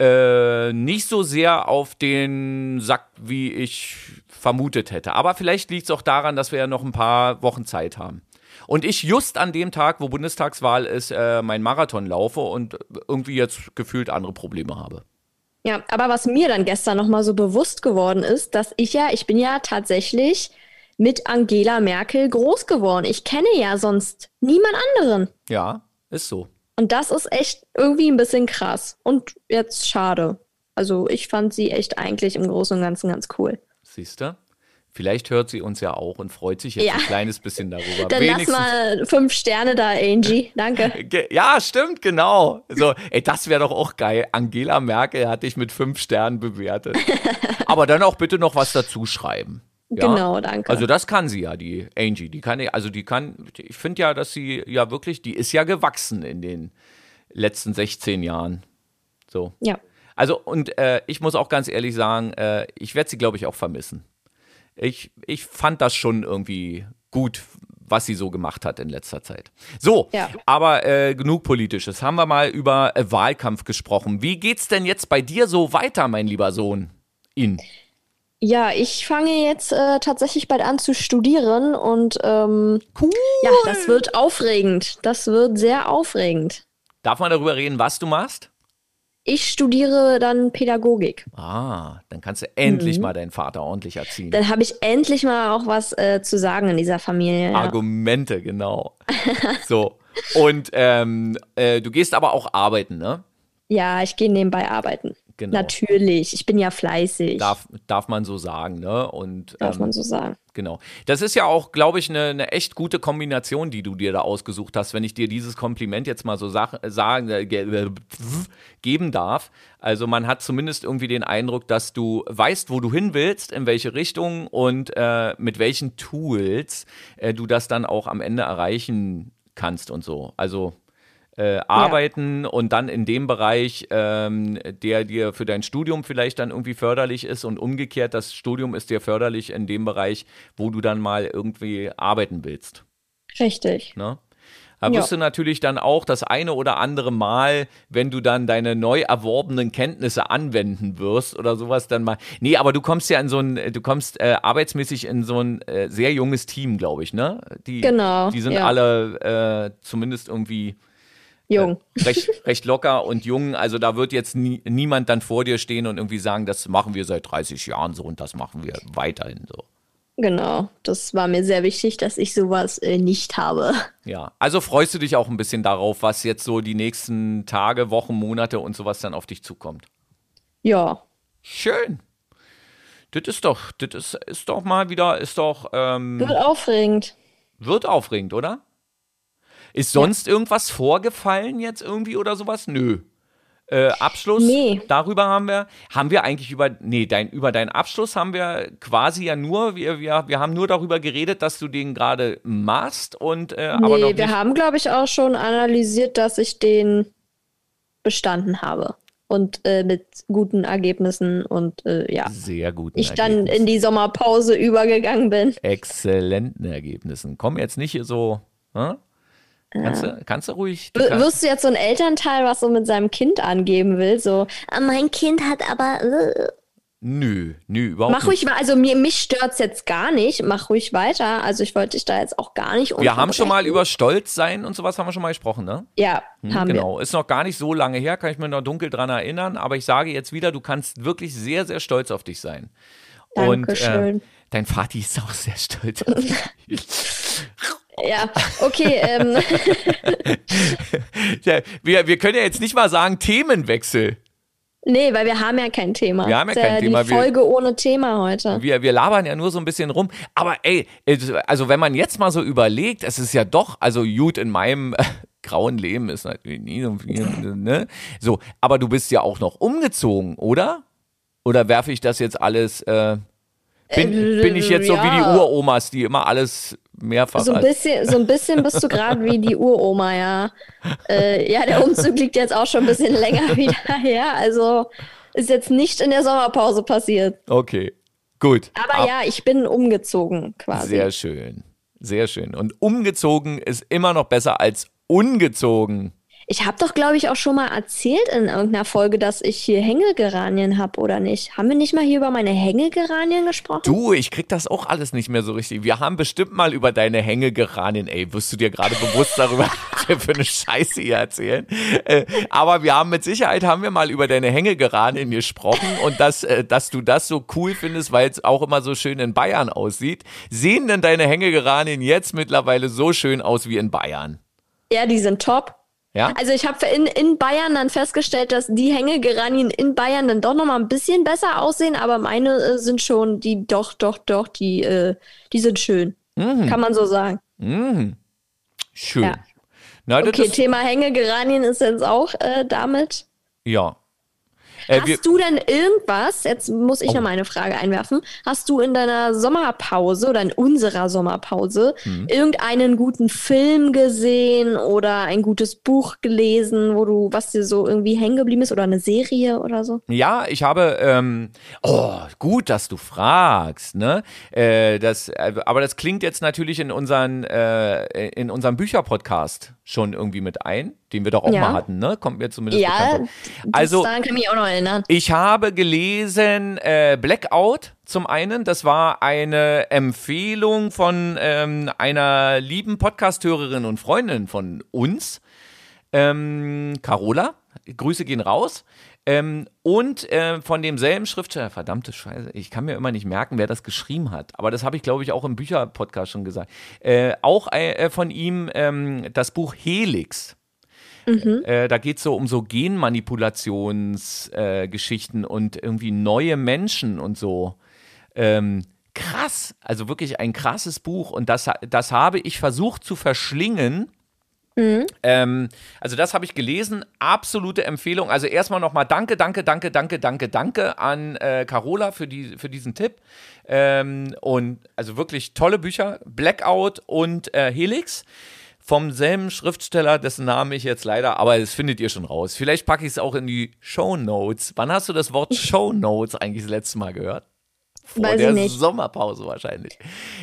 äh, nicht so sehr auf den Sack, wie ich vermutet hätte. Aber vielleicht liegt es auch daran, dass wir ja noch ein paar Wochen Zeit haben. Und ich just an dem Tag, wo Bundestagswahl ist, äh, mein Marathon laufe und irgendwie jetzt gefühlt andere Probleme habe. Ja, aber was mir dann gestern nochmal so bewusst geworden ist, dass ich ja, ich bin ja tatsächlich mit Angela Merkel groß geworden. Ich kenne ja sonst niemand anderen. Ja, ist so. Und das ist echt irgendwie ein bisschen krass. Und jetzt schade. Also ich fand sie echt eigentlich im Großen und Ganzen ganz cool. Siehst du? Vielleicht hört sie uns ja auch und freut sich jetzt ja. ein kleines bisschen darüber. Dann Wenigstens. lass mal fünf Sterne da, Angie. Danke. Ja, stimmt, genau. So, ey, das wäre doch auch geil. Angela Merkel hat dich mit fünf Sternen bewertet. Aber dann auch bitte noch was dazu schreiben. Ja? Genau, danke. Also das kann sie ja, die Angie. Die kann, also die kann, ich finde ja, dass sie ja wirklich, die ist ja gewachsen in den letzten 16 Jahren. So. Ja. Also und äh, ich muss auch ganz ehrlich sagen, äh, ich werde sie, glaube ich, auch vermissen. Ich, ich fand das schon irgendwie gut, was sie so gemacht hat in letzter Zeit. So, ja. aber äh, genug Politisches. Haben wir mal über äh, Wahlkampf gesprochen. Wie geht's denn jetzt bei dir so weiter, mein lieber Sohn? In? Ja, ich fange jetzt äh, tatsächlich bald an zu studieren und ähm, cool. ja, das wird aufregend. Das wird sehr aufregend. Darf man darüber reden, was du machst? Ich studiere dann Pädagogik. Ah, dann kannst du endlich mhm. mal deinen Vater ordentlich erziehen. Dann habe ich endlich mal auch was äh, zu sagen in dieser Familie. Ja. Argumente, genau. so. Und ähm, äh, du gehst aber auch arbeiten, ne? Ja, ich gehe nebenbei arbeiten. Genau. Natürlich, ich bin ja fleißig. Darf, darf man so sagen, ne? Und, darf ähm, man so sagen. Genau. Das ist ja auch, glaube ich, eine, eine echt gute Kombination, die du dir da ausgesucht hast, wenn ich dir dieses Kompliment jetzt mal so sag, sagen, äh, äh, geben darf. Also man hat zumindest irgendwie den Eindruck, dass du weißt, wo du hin willst, in welche Richtung und äh, mit welchen Tools äh, du das dann auch am Ende erreichen kannst und so. Also äh, arbeiten ja. und dann in dem Bereich, ähm, der dir für dein Studium vielleicht dann irgendwie förderlich ist und umgekehrt, das Studium ist dir förderlich in dem Bereich, wo du dann mal irgendwie arbeiten willst. Richtig. Ne? Da wirst ja. du natürlich dann auch das eine oder andere Mal, wenn du dann deine neu erworbenen Kenntnisse anwenden wirst oder sowas, dann mal. Nee, aber du kommst ja in so ein, du kommst äh, arbeitsmäßig in so ein äh, sehr junges Team, glaube ich, ne? Die, genau. Die sind ja. alle äh, zumindest irgendwie Jung. Äh, recht, recht locker und jung. Also da wird jetzt nie, niemand dann vor dir stehen und irgendwie sagen, das machen wir seit 30 Jahren so und das machen wir weiterhin so. Genau, das war mir sehr wichtig, dass ich sowas äh, nicht habe. Ja, also freust du dich auch ein bisschen darauf, was jetzt so die nächsten Tage, Wochen, Monate und sowas dann auf dich zukommt? Ja. Schön. Das ist doch, das ist, ist doch mal wieder, ist doch. Ähm, wird aufregend. Wird aufregend, oder? Ist sonst ja. irgendwas vorgefallen jetzt irgendwie oder sowas? Nö. Äh, Abschluss, nee. darüber haben wir, haben wir eigentlich über, nee, dein, über deinen Abschluss haben wir quasi ja nur, wir, wir, wir haben nur darüber geredet, dass du den gerade machst und, äh, nee, aber noch wir haben, glaube ich, auch schon analysiert, dass ich den bestanden habe und äh, mit guten Ergebnissen und äh, ja. Sehr guten Ich dann in die Sommerpause übergegangen bin. Exzellenten Ergebnissen. Komm jetzt nicht so, hm? Kannst du, kannst du ruhig. Du Wirst du jetzt so ein Elternteil, was so mit seinem Kind angeben will? So, ah, mein Kind hat aber. Äh. Nö, nö, überhaupt Mach ruhig mal, also mir, mich stört's jetzt gar nicht. Mach ruhig weiter. Also ich wollte dich da jetzt auch gar nicht Wir haben schon mal über Stolz sein und sowas haben wir schon mal gesprochen, ne? Ja, hm, haben genau. wir. Ist noch gar nicht so lange her, kann ich mir noch dunkel dran erinnern. Aber ich sage jetzt wieder, du kannst wirklich sehr, sehr stolz auf dich sein. Dankeschön. Und äh, dein Vati ist auch sehr stolz auf dich. Ja, okay. Ähm. ja, wir, wir können ja jetzt nicht mal sagen Themenwechsel. Nee, weil wir haben ja kein Thema. Wir haben ja kein die Thema. Die Folge wir, ohne Thema heute. Wir, wir labern ja nur so ein bisschen rum. Aber ey, also wenn man jetzt mal so überlegt, es ist ja doch, also gut, in meinem äh, grauen Leben ist natürlich nie so viel, ne? So, aber du bist ja auch noch umgezogen, oder? Oder werfe ich das jetzt alles, äh, bin, äh, bin ich jetzt ja. so wie die Uromas, die immer alles mehrfach. So ein bisschen, so ein bisschen bist du gerade wie die Uroma, ja. Äh, ja, der Umzug liegt jetzt auch schon ein bisschen länger wieder her. Also ist jetzt nicht in der Sommerpause passiert. Okay, gut. Aber Ab ja, ich bin umgezogen quasi. Sehr schön, sehr schön. Und umgezogen ist immer noch besser als ungezogen. Ich habe doch, glaube ich, auch schon mal erzählt in irgendeiner Folge, dass ich hier Hängegeranien habe, oder nicht? Haben wir nicht mal hier über meine Hängegeranien gesprochen? Du, ich krieg das auch alles nicht mehr so richtig. Wir haben bestimmt mal über deine Hängegeranien, ey, wirst du dir gerade bewusst darüber, was wir für eine Scheiße hier erzählen. Äh, aber wir haben mit Sicherheit haben wir mal über deine Hängegeranien gesprochen und dass, äh, dass du das so cool findest, weil es auch immer so schön in Bayern aussieht. Sehen denn deine Hängegeranien jetzt mittlerweile so schön aus wie in Bayern? Ja, die sind top. Ja? Also ich habe in, in Bayern dann festgestellt, dass die Hängegeranien in Bayern dann doch nochmal ein bisschen besser aussehen, aber meine äh, sind schon, die doch, doch, doch, die, äh, die sind schön. Mhm. Kann man so sagen. Mhm. Schön. Ja. Na, okay, Thema Hängegeranien ist jetzt auch äh, damit. Ja, äh, Hast du denn irgendwas, jetzt muss ich oh. noch mal eine Frage einwerfen, hast du in deiner Sommerpause oder in unserer Sommerpause hm. irgendeinen guten Film gesehen oder ein gutes Buch gelesen, wo du, was dir so irgendwie hängen geblieben ist oder eine Serie oder so? Ja, ich habe, ähm, oh, gut, dass du fragst, ne? Äh, das, äh, aber das klingt jetzt natürlich in unseren, äh, in unserem Bücherpodcast schon irgendwie mit ein, den wir doch auch ja. mal hatten, ne? Kommt mir zumindest ja, Also, daran kann ich mich auch noch erinnern. Ich habe gelesen äh, Blackout zum einen. Das war eine Empfehlung von ähm, einer lieben Podcasthörerin und Freundin von uns, ähm, Carola. Grüße gehen raus. Ähm, und äh, von demselben Schriftsteller, verdammte Scheiße, ich kann mir immer nicht merken, wer das geschrieben hat, aber das habe ich, glaube ich, auch im Bücherpodcast schon gesagt. Äh, auch äh, von ihm ähm, das Buch Helix. Mhm. Äh, da geht es so um so Genmanipulationsgeschichten und irgendwie neue Menschen und so. Ähm, krass, also wirklich ein krasses Buch und das, das habe ich versucht zu verschlingen Mhm. Ähm, also das habe ich gelesen, absolute Empfehlung. Also erstmal nochmal danke, danke, danke, danke, danke, danke an äh, Carola für, die, für diesen Tipp. Ähm, und also wirklich tolle Bücher, Blackout und äh, Helix vom selben Schriftsteller, dessen Namen ich jetzt leider, aber das findet ihr schon raus. Vielleicht packe ich es auch in die Show Notes. Wann hast du das Wort Show Notes eigentlich das letzte Mal gehört? Vor Weiß der. Sommerpause wahrscheinlich.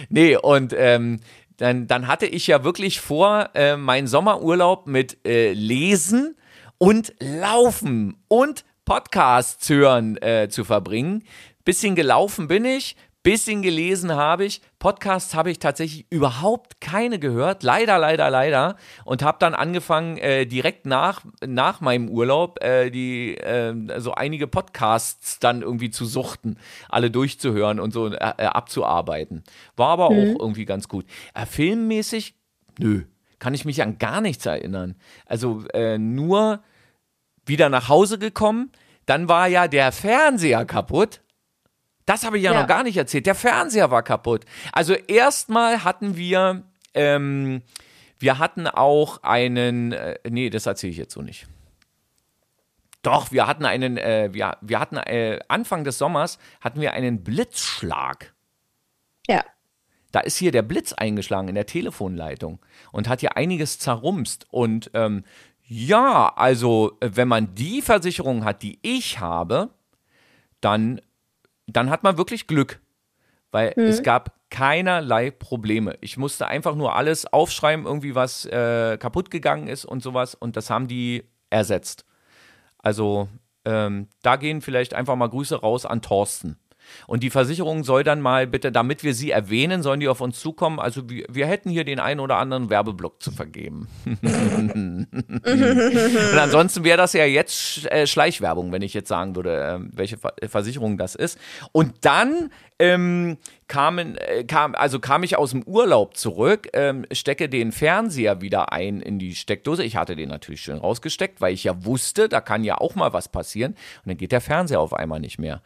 Nee, und ähm, dann, dann hatte ich ja wirklich vor, äh, meinen Sommerurlaub mit äh, Lesen und Laufen und Podcasts hören äh, zu verbringen. Bisschen gelaufen bin ich, bisschen gelesen habe ich. Podcasts habe ich tatsächlich überhaupt keine gehört. Leider, leider, leider. Und habe dann angefangen, äh, direkt nach, nach meinem Urlaub äh, die äh, so einige Podcasts dann irgendwie zu suchten, alle durchzuhören und so äh, äh, abzuarbeiten. War aber auch irgendwie ganz gut. Äh, filmmäßig, nö, kann ich mich an gar nichts erinnern. Also äh, nur wieder nach Hause gekommen. Dann war ja der Fernseher kaputt. Das habe ich ja, Ja. noch gar nicht erzählt. Der Fernseher war kaputt. Also erstmal hatten wir, ähm, wir hatten auch einen, äh, nee, das erzähle ich jetzt so nicht. Doch, wir hatten einen, äh, wir, wir hatten äh, Anfang des Sommers hatten wir einen Blitzschlag. Ja. Da ist hier der Blitz eingeschlagen in der Telefonleitung und hat hier einiges zerrumst. Und ähm, ja, also äh, wenn man die Versicherung hat, die ich habe, dann, dann hat man wirklich Glück. Weil es gab keinerlei Probleme. Ich musste einfach nur alles aufschreiben, irgendwie was äh, kaputt gegangen ist und sowas. Und das haben die ersetzt. Also ähm, da gehen vielleicht einfach mal Grüße raus an Thorsten. Und die Versicherung soll dann mal bitte, damit wir sie erwähnen, sollen die auf uns zukommen. Also wir, wir hätten hier den einen oder anderen Werbeblock zu vergeben. Und ansonsten wäre das ja jetzt äh, Schleichwerbung, wenn ich jetzt sagen würde, ähm, welche Ver Versicherung das ist. Und dann ähm, kamen, äh, kam, also kam ich aus dem Urlaub zurück, ähm, stecke den Fernseher wieder ein in die Steckdose. Ich hatte den natürlich schön rausgesteckt, weil ich ja wusste, da kann ja auch mal was passieren. Und dann geht der Fernseher auf einmal nicht mehr.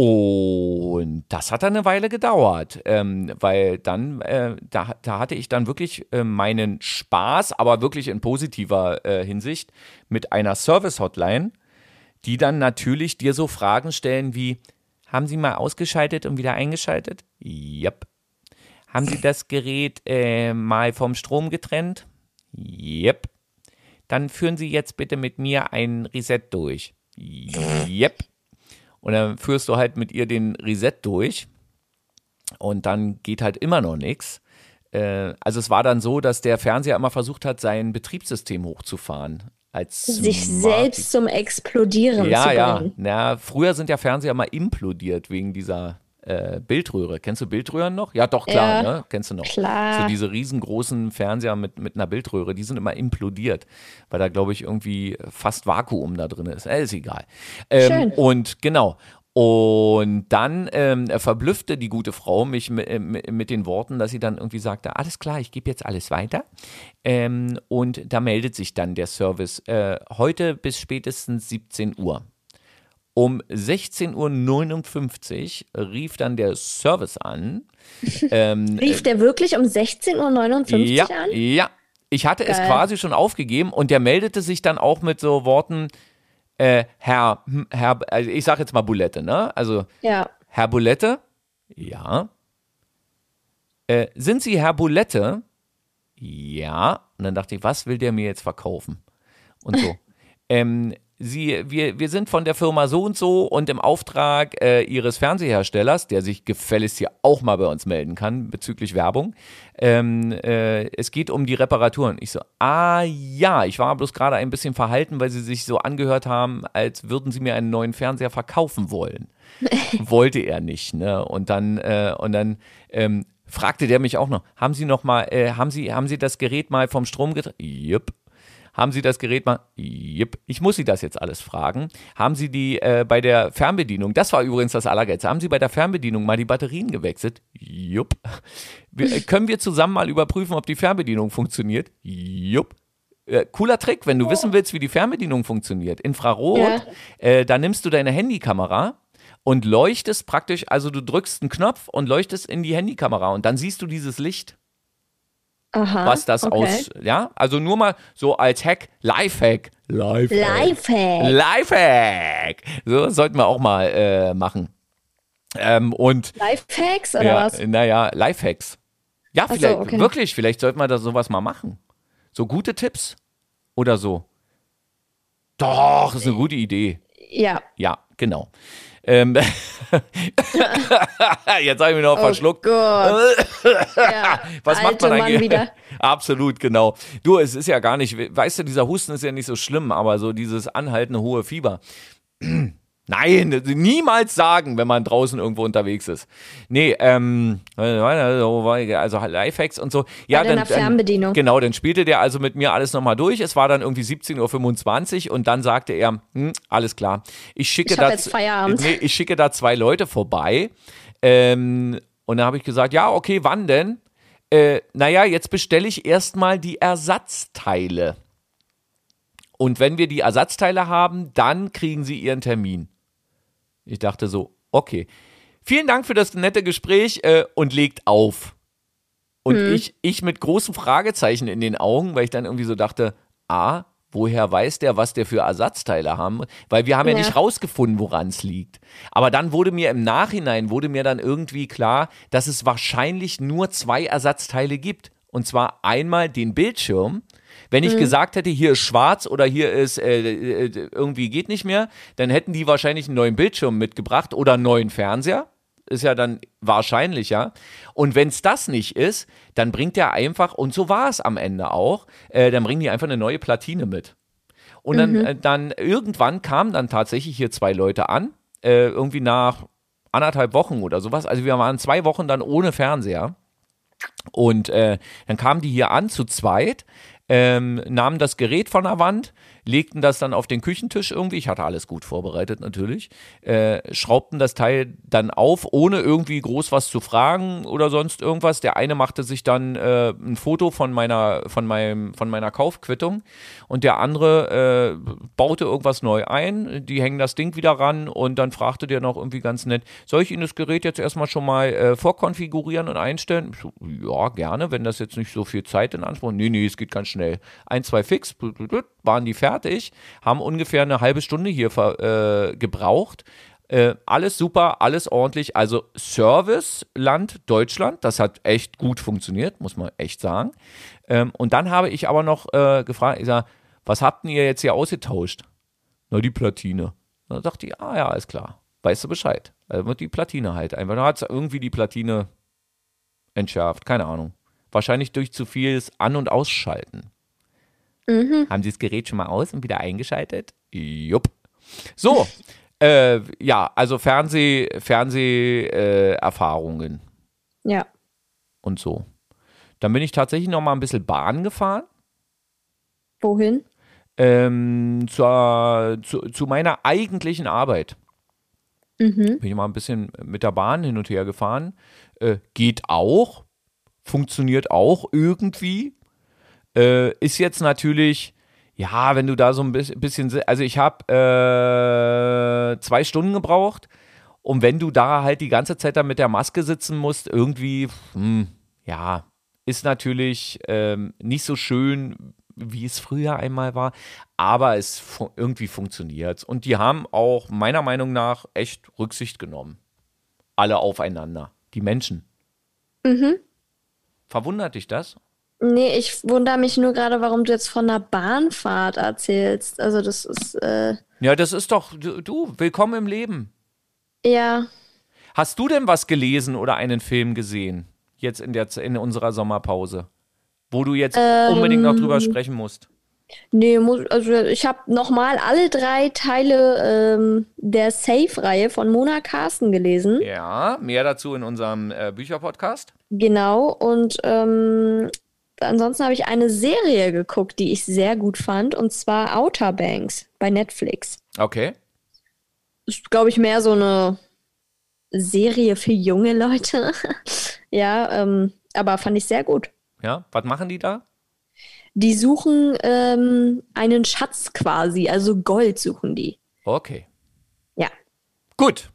Und das hat dann eine Weile gedauert, ähm, weil dann, äh, da, da hatte ich dann wirklich äh, meinen Spaß, aber wirklich in positiver äh, Hinsicht, mit einer Service-Hotline, die dann natürlich dir so Fragen stellen wie, haben Sie mal ausgeschaltet und wieder eingeschaltet? Yep. Haben Sie das Gerät äh, mal vom Strom getrennt? Yep. Dann führen Sie jetzt bitte mit mir ein Reset durch. Yep. Und dann führst du halt mit ihr den Reset durch und dann geht halt immer noch nichts. Äh, also es war dann so, dass der Fernseher immer versucht hat, sein Betriebssystem hochzufahren. Als Sich Smart- selbst zum Explodieren ja, zu ja. bringen. Na, früher sind ja Fernseher mal implodiert wegen dieser äh, Bildröhre. Kennst du Bildröhren noch? Ja, doch, klar, Ja, ne? Kennst du noch. klar. So diese riesengroßen Fernseher mit, mit einer Bildröhre, die sind immer implodiert, weil da, glaube ich, irgendwie fast Vakuum da drin ist. Äh, ist egal. Ähm, Schön. Und genau. Und dann ähm, verblüffte die gute Frau mich mit, äh, mit den Worten, dass sie dann irgendwie sagte, alles klar, ich gebe jetzt alles weiter. Ähm, und da meldet sich dann der Service äh, heute bis spätestens 17 Uhr. Um 16.59 Uhr rief dann der Service an. Ähm, Rief der wirklich um 16.59 Uhr ja, an? ja. Ich hatte es Geil. quasi schon aufgegeben und der meldete sich dann auch mit so Worten, äh, Herr, hm, Herr, also ich sage jetzt mal Bulette, ne? Also, Ja. Herr Bulette? Ja. Äh, sind Sie Herr Bulette? Ja. Und dann dachte ich, was will der mir jetzt verkaufen? Und so. ähm, Sie, wir, wir sind von der Firma so und so und im Auftrag äh, Ihres Fernseherstellers, der sich gefälligst hier auch mal bei uns melden kann bezüglich Werbung. Ähm, äh, es geht um die Reparaturen. Ich so, ah ja, ich war bloß gerade ein bisschen verhalten, weil Sie sich so angehört haben, als würden Sie mir einen neuen Fernseher verkaufen wollen wollte er nicht, ne? Und dann äh, und dann ähm, fragte der mich auch noch, haben Sie noch mal, äh, haben Sie, haben Sie das Gerät mal vom Strom getrennt? Jupp. Haben Sie das Gerät mal? Jupp. Ich muss Sie das jetzt alles fragen. Haben Sie die äh, bei der Fernbedienung, das war übrigens das Allergeilste, haben Sie bei der Fernbedienung mal die Batterien gewechselt? Jupp. Äh, können wir zusammen mal überprüfen, ob die Fernbedienung funktioniert? Jupp. Äh, cooler Trick, wenn du wissen willst, wie die Fernbedienung funktioniert. Infrarot, Ja. äh, da nimmst du deine Handykamera und leuchtest praktisch, also du drückst einen Knopf und leuchtest in die Handykamera und dann siehst du dieses Licht, Aha. was das okay. aus, ja, also nur mal so als Hack, Lifehack, Lifehack, Lifehack. Lifehack, so sollten wir auch mal äh, machen. Ähm, und Lifehacks oder ja, was? naja, Lifehacks. Ja, so, vielleicht, okay. wirklich, vielleicht sollten wir da sowas mal machen. So gute Tipps oder so? Doch, ist eine gute Idee. Ja. Ja, genau. Ähm, Jetzt habe ich mich noch Oh verschluckt. Gott. Ja, Was macht man Mann eigentlich? wieder. Absolut, genau. Du, es ist ja gar nicht, weißt du, dieser Husten ist ja nicht so schlimm, aber so dieses anhaltende hohe Fieber. Nein, niemals sagen, wenn man draußen irgendwo unterwegs ist. Nee, ähm, also Lifehacks und so. Ja, Bei deiner Fernbedienung. Genau, dann spielte der also mit mir alles nochmal durch. Es war dann irgendwie 17.25 Uhr und dann sagte er, hm, alles klar, ich schicke Ich da. Nee, ich schicke da zwei Leute vorbei. Ähm, und dann habe ich gesagt, ja, okay, wann denn? Äh, naja, jetzt bestelle ich erstmal die Ersatzteile. Und wenn wir die Ersatzteile haben, dann kriegen Sie Ihren Termin. Ich dachte so, okay. Vielen Dank für das nette Gespräch äh, und legt auf. Und ich, ich mit großen Fragezeichen in den Augen, weil ich dann irgendwie so dachte, A, woher weiß der, was der für Ersatzteile haben? Weil wir haben ja, Ja. nicht rausgefunden, woran es liegt. Aber dann wurde mir im Nachhinein, wurde mir dann irgendwie klar, dass es wahrscheinlich nur zwei Ersatzteile gibt. Und zwar einmal den Bildschirm. Wenn ich gesagt hätte, hier ist schwarz oder hier ist äh, äh, irgendwie geht nicht mehr, dann hätten die wahrscheinlich einen neuen Bildschirm mitgebracht oder einen neuen Fernseher. Ist ja dann wahrscheinlicher. Und wenn es das nicht ist, dann bringt er einfach, und so war es am Ende auch, äh, dann bringen die einfach eine neue Platine mit. Und dann, äh, dann irgendwann kamen dann tatsächlich hier zwei Leute an, äh, irgendwie nach anderthalb Wochen oder sowas. Also wir waren zwei Wochen dann ohne Fernseher. Und äh, dann kamen die hier an zu zweit, ähm, nahmen das Gerät von der Wand, legten das dann auf den Küchentisch irgendwie. Ich hatte alles gut vorbereitet natürlich. Äh, schraubten das Teil dann auf, ohne irgendwie groß was zu fragen oder sonst irgendwas. Der eine machte sich dann äh, ein Foto von meiner, von meinem, von meiner Kaufquittung und der andere äh, baute irgendwas neu ein. Die hängen das Ding wieder ran und dann fragte der noch irgendwie ganz nett, soll ich Ihnen das Gerät jetzt erstmal schon mal äh, vorkonfigurieren und einstellen? So, ja, gerne, wenn das jetzt nicht so viel Zeit in Anspruch. Nee, nee, es geht ganz schnell. Ein, zwei Fix, waren die fertig, haben ungefähr eine halbe Stunde hier äh, gebraucht. Äh, alles super, alles ordentlich. Also Service Land Deutschland, das hat echt gut funktioniert, muss man echt sagen. Ähm, und dann habe ich aber noch äh, gefragt, ich sag, was habt ihr jetzt hier ausgetauscht? Na, die Platine. Dann dachte ich, ah ja, alles klar. Weißt du Bescheid. Also die Platine halt einfach. Da hat irgendwie die Platine entschärft. Keine Ahnung. Wahrscheinlich durch zu vieles An- und Ausschalten. Haben Sie das Gerät schon mal aus und wieder eingeschaltet? Jupp. So, äh, ja, also Fernseh, Fernseh-Erfahrungen äh, Ja. und so. Dann bin ich tatsächlich noch mal ein bisschen Bahn gefahren. Wohin? Ähm, zur, zu, zu meiner eigentlichen Arbeit. Mhm. Bin ich mal ein bisschen mit der Bahn hin und her gefahren. Äh, geht auch. Funktioniert auch irgendwie. Äh, ist jetzt natürlich, ja, wenn du da so ein bis- bisschen, also ich habe äh, zwei Stunden gebraucht. Und wenn du da halt die ganze Zeit dann mit der Maske sitzen musst, irgendwie, hm, ja, ist natürlich ähm, nicht so schön, wie es früher einmal war, aber es fu irgendwie funktioniert. Und die haben auch meiner Meinung nach echt Rücksicht genommen. Alle aufeinander. Die Menschen. Mhm. Verwundert dich das? Nee, ich wundere mich nur gerade, warum du jetzt von einer Bahnfahrt erzählst. Also das ist, äh, Ja, das ist doch, du, du, willkommen im Leben. ja. Hast du denn was gelesen oder einen Film gesehen? Jetzt in, der, in unserer Sommerpause? Wo du jetzt unbedingt noch drüber sprechen musst. Nee, muss, also ich habe nochmal alle drei Teile ähm, der Safe-Reihe von Mona Carsten gelesen. Ja, mehr dazu in unserem äh, Bücherpodcast. Genau, und ähm, ansonsten habe ich eine Serie geguckt, die ich sehr gut fand, und zwar Outer Banks bei Netflix. Okay. Ist, glaube ich, mehr so eine Serie für junge Leute. ja, ähm, aber fand ich sehr gut. Ja, was machen die da? Die suchen ähm, einen Schatz quasi, also Gold suchen die. Okay. Ja. Gut.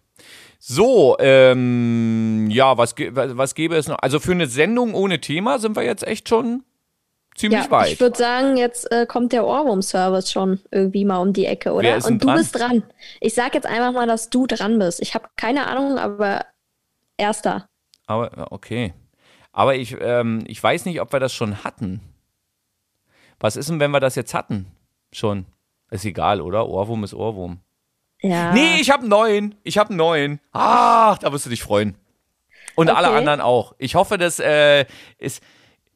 So, ähm, ja, was, was gäbe es noch? Also für eine Sendung ohne Thema sind wir jetzt echt schon ziemlich Ja, weit. ich würde sagen, jetzt äh, kommt der Ohrwurm-Service schon irgendwie mal um die Ecke, oder? Und du dran? bist dran. Ich sag jetzt einfach mal, dass du dran bist. Ich habe keine Ahnung, aber erster. Aber, okay. Aber ich, ähm, ich weiß nicht, ob wir das schon hatten. Was ist denn, wenn wir das jetzt hatten? Schon. Ist egal, oder? Ohrwurm ist Ohrwurm. Ja. Nee, ich habe einen neuen. Ich habe einen neuen. Ach, da wirst du dich freuen. Und Okay. alle anderen auch. Ich hoffe, das äh, ist.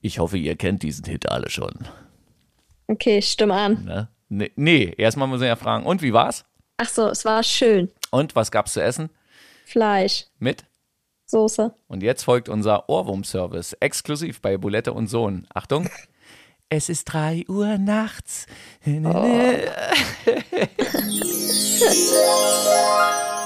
Ich hoffe, ihr kennt diesen Hit alle schon. Okay, stimm an. Ne? Nee, nee, erstmal müssen wir ja fragen. Und wie war's? Ach so, es war schön. Und was gab's zu essen? Fleisch, Mit? Soße. Und jetzt folgt unser Ohrwurm-Service, exklusiv bei Bulette und Sohn. Achtung. Es ist 3 Uhr nachts.